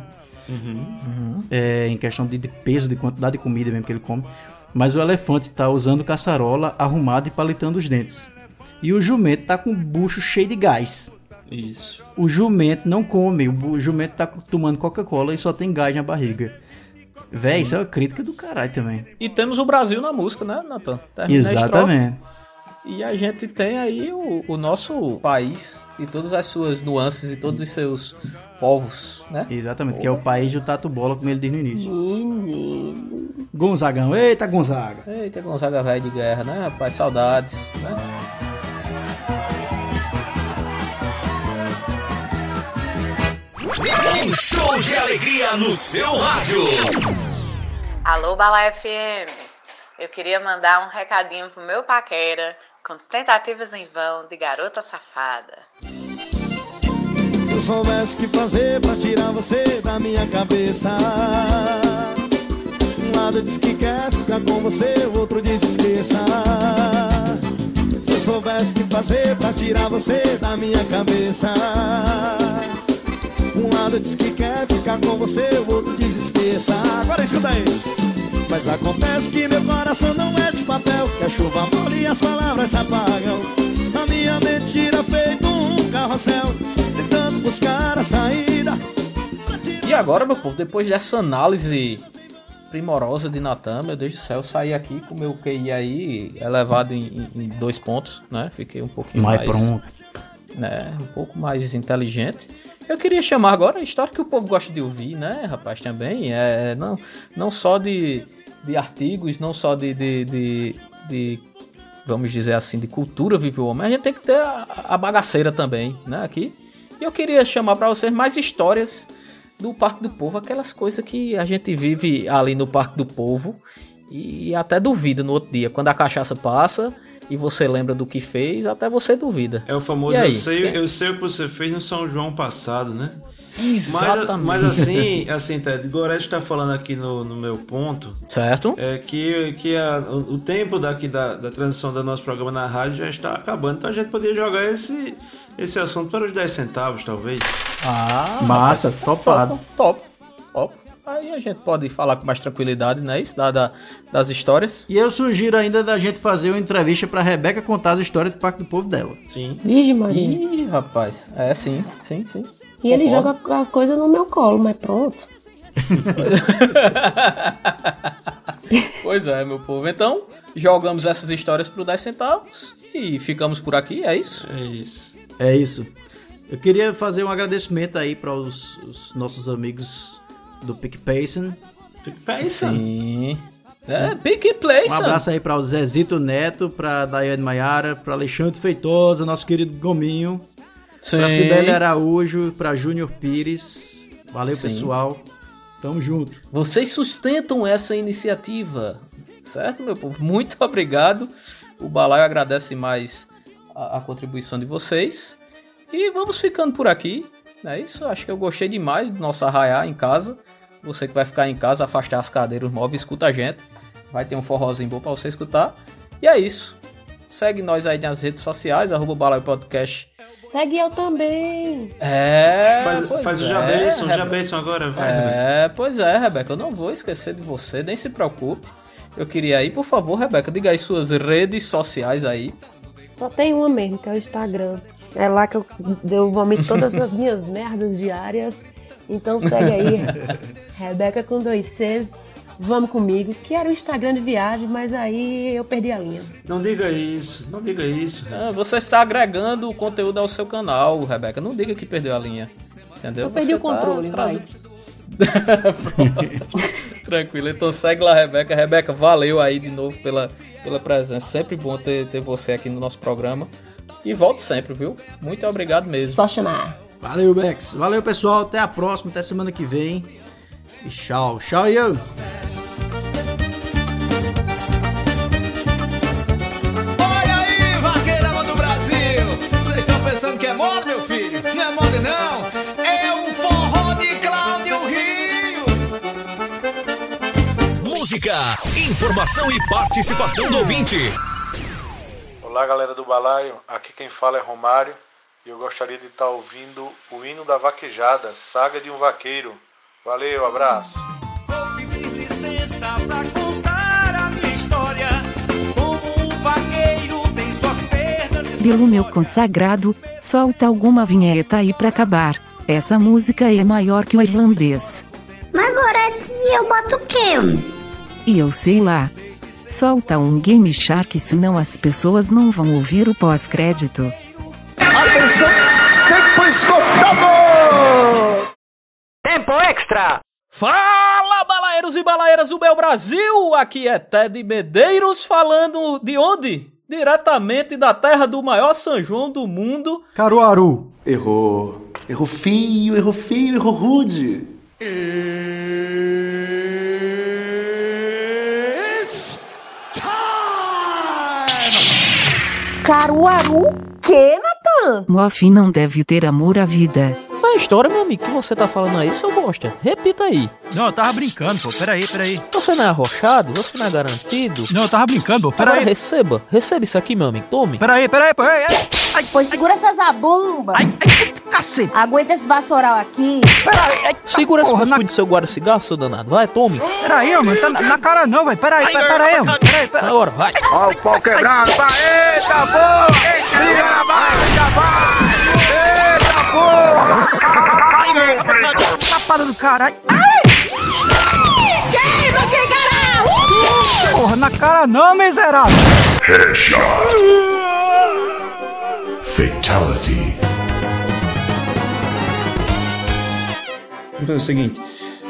Uhum. É, em questão de, de peso, de quantidade de comida mesmo que ele come. Mas o elefante tá usando caçarola arrumado e palitando os dentes. E o jumento tá com o bucho cheio de gás. Isso. O jumento não come, o jumento tá tomando Coca-Cola e só tem gás na barriga. Véi, Sim. isso é uma crítica do caralho também. E temos o Brasil na música, né, Natan? Termina. Exatamente. E a gente tem aí o, o nosso país e todas as suas nuances e todos os seus povos, né? Exatamente, que é o país do tatu bola, como ele diz no início. Gonzagão, eita Gonzaga. Eita, Gonzaga velho de guerra, né, rapaz? Saudades, né? Um show de alegria no seu rádio. Alô, Bala FM. Eu queria mandar um recadinho pro meu paquera com tentativas em vão de garota safada. Se eu soubesse o que fazer pra tirar você da minha cabeça lado diz que quer ficar com você, o outro diz esqueça. Se eu soubesse o que fazer pra tirar você da minha cabeça. Um lado diz que quer ficar com você, o outro diz esqueça. Agora escuta aí. Mas acontece que meu coração não é de papel Que a chuva molha e as palavras se apagam A minha mente gira feito um carrossel Tentando buscar a saída E agora, meu povo, depois dessa análise primorosa de Natan, meu Deus do céu, eu saí aqui com o meu QI aí elevado em, em- em dois pontos, né? Fiquei um pouquinho Mais mais... pronto. Né? Um pouco mais inteligente. Eu queria chamar agora a história que o povo gosta de ouvir, né, rapaz, também. É, não, não só de, de artigos, não só de, de, de, de, vamos dizer assim, de cultura vive o homem, a gente tem que ter a, a bagaceira também, né, aqui. E eu queria chamar para vocês mais histórias do Parque do Povo, aquelas coisas que a gente vive ali no Parque do Povo e até duvida no outro dia. Quando a cachaça passa e você lembra do que fez, até você duvida. É o famoso eu sei, eu sei o que você fez no São João passado, né? Exatamente. Mas, mas assim, assim, Ted, Gorete está falando aqui no, no meu ponto. Certo. É que, que a- o, o tempo daqui da, da transmissão do nosso programa na rádio já está acabando. Então a gente poderia jogar esse, esse assunto para os 10 centavos, talvez. Ah, Massa, rapaz, topado. Top, top. Aí a gente pode falar com mais tranquilidade, né? Isso da, da- das histórias. E eu sugiro ainda da gente fazer uma entrevista pra Rebeca contar as histórias do Parque do Povo dela. Sim. Virgem Maria. Ih, rapaz. É, sim, sim, sim. E ele joga as coisas no meu colo, mas pronto. Pois é, meu povo. Então, jogamos essas histórias pro 10 centavos e ficamos por aqui, é isso? É isso. É isso. Eu queria fazer um agradecimento aí para os, os nossos amigos do PicPayson. PicPayson? Sim. É, Pick Place. Um abraço aí para o Zezito Neto, para Daiane Maiara, para Alexandre Feitosa, nosso querido Gominho, para. Sibeli Araújo, para Júnior Pires. Valeu, Sim. pessoal. Tamo junto. Vocês sustentam essa iniciativa, certo, meu povo? Muito obrigado. O Balaio agradece mais a, a contribuição de vocês. E vamos ficando por aqui. É isso, acho que eu gostei demais do nosso arraiar em casa. Você que vai ficar em casa, afastar as cadeiras, os móveis, escuta a gente. Vai ter um forrozinho bom pra você escutar. E é isso. Segue nós aí nas redes sociais, arroba Balaio Podcast. Segue eu também. É. Faz, faz o é, Jabeson, o. Jabeson agora, vai. Rebeca. É, pois é, Rebeca, eu não vou esquecer de você, nem se preocupe. Eu queria aí, por favor, Rebeca, diga aí suas redes sociais aí. Só tem uma mesmo, que é o Instagram. É lá que eu, eu vomito todas as minhas merdas diárias. Então segue aí, Rebeca com dois Cs. Vamos comigo, que era o Instagram de viagem, mas aí eu perdi a linha. Não diga isso, não diga isso. Ah, você está agregando o conteúdo ao seu canal, Rebeca. Não diga que perdeu a linha. Entendeu? Eu perdi Você o controle, tá vai. Pronto. Tranquilo, então segue lá, Rebeca. Rebeca, valeu aí de novo pela, pela presença. Sempre bom ter, ter você aqui no nosso programa. E volte sempre, viu? Muito obrigado mesmo. Só chamar. Valeu, Bex. Valeu, pessoal. Até a próxima, até semana que vem. E tchau. Tchau, Ian. Olha aí, vaqueirama do Brasil! Vocês estão pensando que é moda, meu filho? Não é moda, não! É o forró de Cláudio Rios! Música, informação e participação do ouvinte. Olá, galera do Balaio. Aqui quem fala é Romário e eu gostaria de estar ouvindo o hino da vaquejada, Saga de um Vaqueiro. Valeu, abraço. licença pra contar a minha história. Como um vaqueiro tem suas perdas e Pelo meu consagrado, solta alguma vinheta aí pra acabar. Essa música é maior que o irlandês. Mas agora eu boto o quê? E eu sei lá. Solta um Game Shark, senão as pessoas não vão ouvir o pós-crédito. Atenção, tempo Fala, balaeiros e balaeiras do meu Brasil! Aqui é Ted Medeiros falando de onde? Diretamente da terra do maior São João do mundo. Caruaru. Errou. Errou feio, errou feio, errou rude. Caruaru? Que, Natan? Moff não deve ter amor à vida. Mas é a história, meu amigo, que você tá falando aí, seu bosta? Repita aí. Não, eu tava brincando, pô. Peraí, peraí. Você não é arrochado? Você não é garantido? Não, eu tava brincando, pô. Agora Peraí. receba. Receba isso aqui, meu amigo. Tome. Peraí, peraí, peraí. Ai, Pois segura essa zabumba. Ai, ai, cacete. Aguenta esse vassoural aqui. Segura esse cuscuz do seu guarda-cigarro, seu danado. Vai, tome. Peraí, mano. Tá na, na cara não, velho. Peraí, peraí, peraí. Peraí, peraí. Agora, vai. Ó o pau quebrando, vai, eita porra! Liga na barriga, vai! Tapada do caralho. Queima, que caralho! Porra, na cara não, miserável. Fatality. Vamos fazer o seguinte.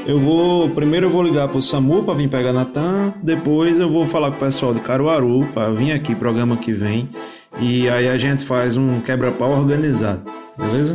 Eu vou. Primeiro eu vou ligar pro SAMU pra vir pegar Natan. Depois eu vou falar com o pessoal de Caruaru pra vir aqui programa que vem. E aí a gente faz um quebra-pau organizado. Beleza?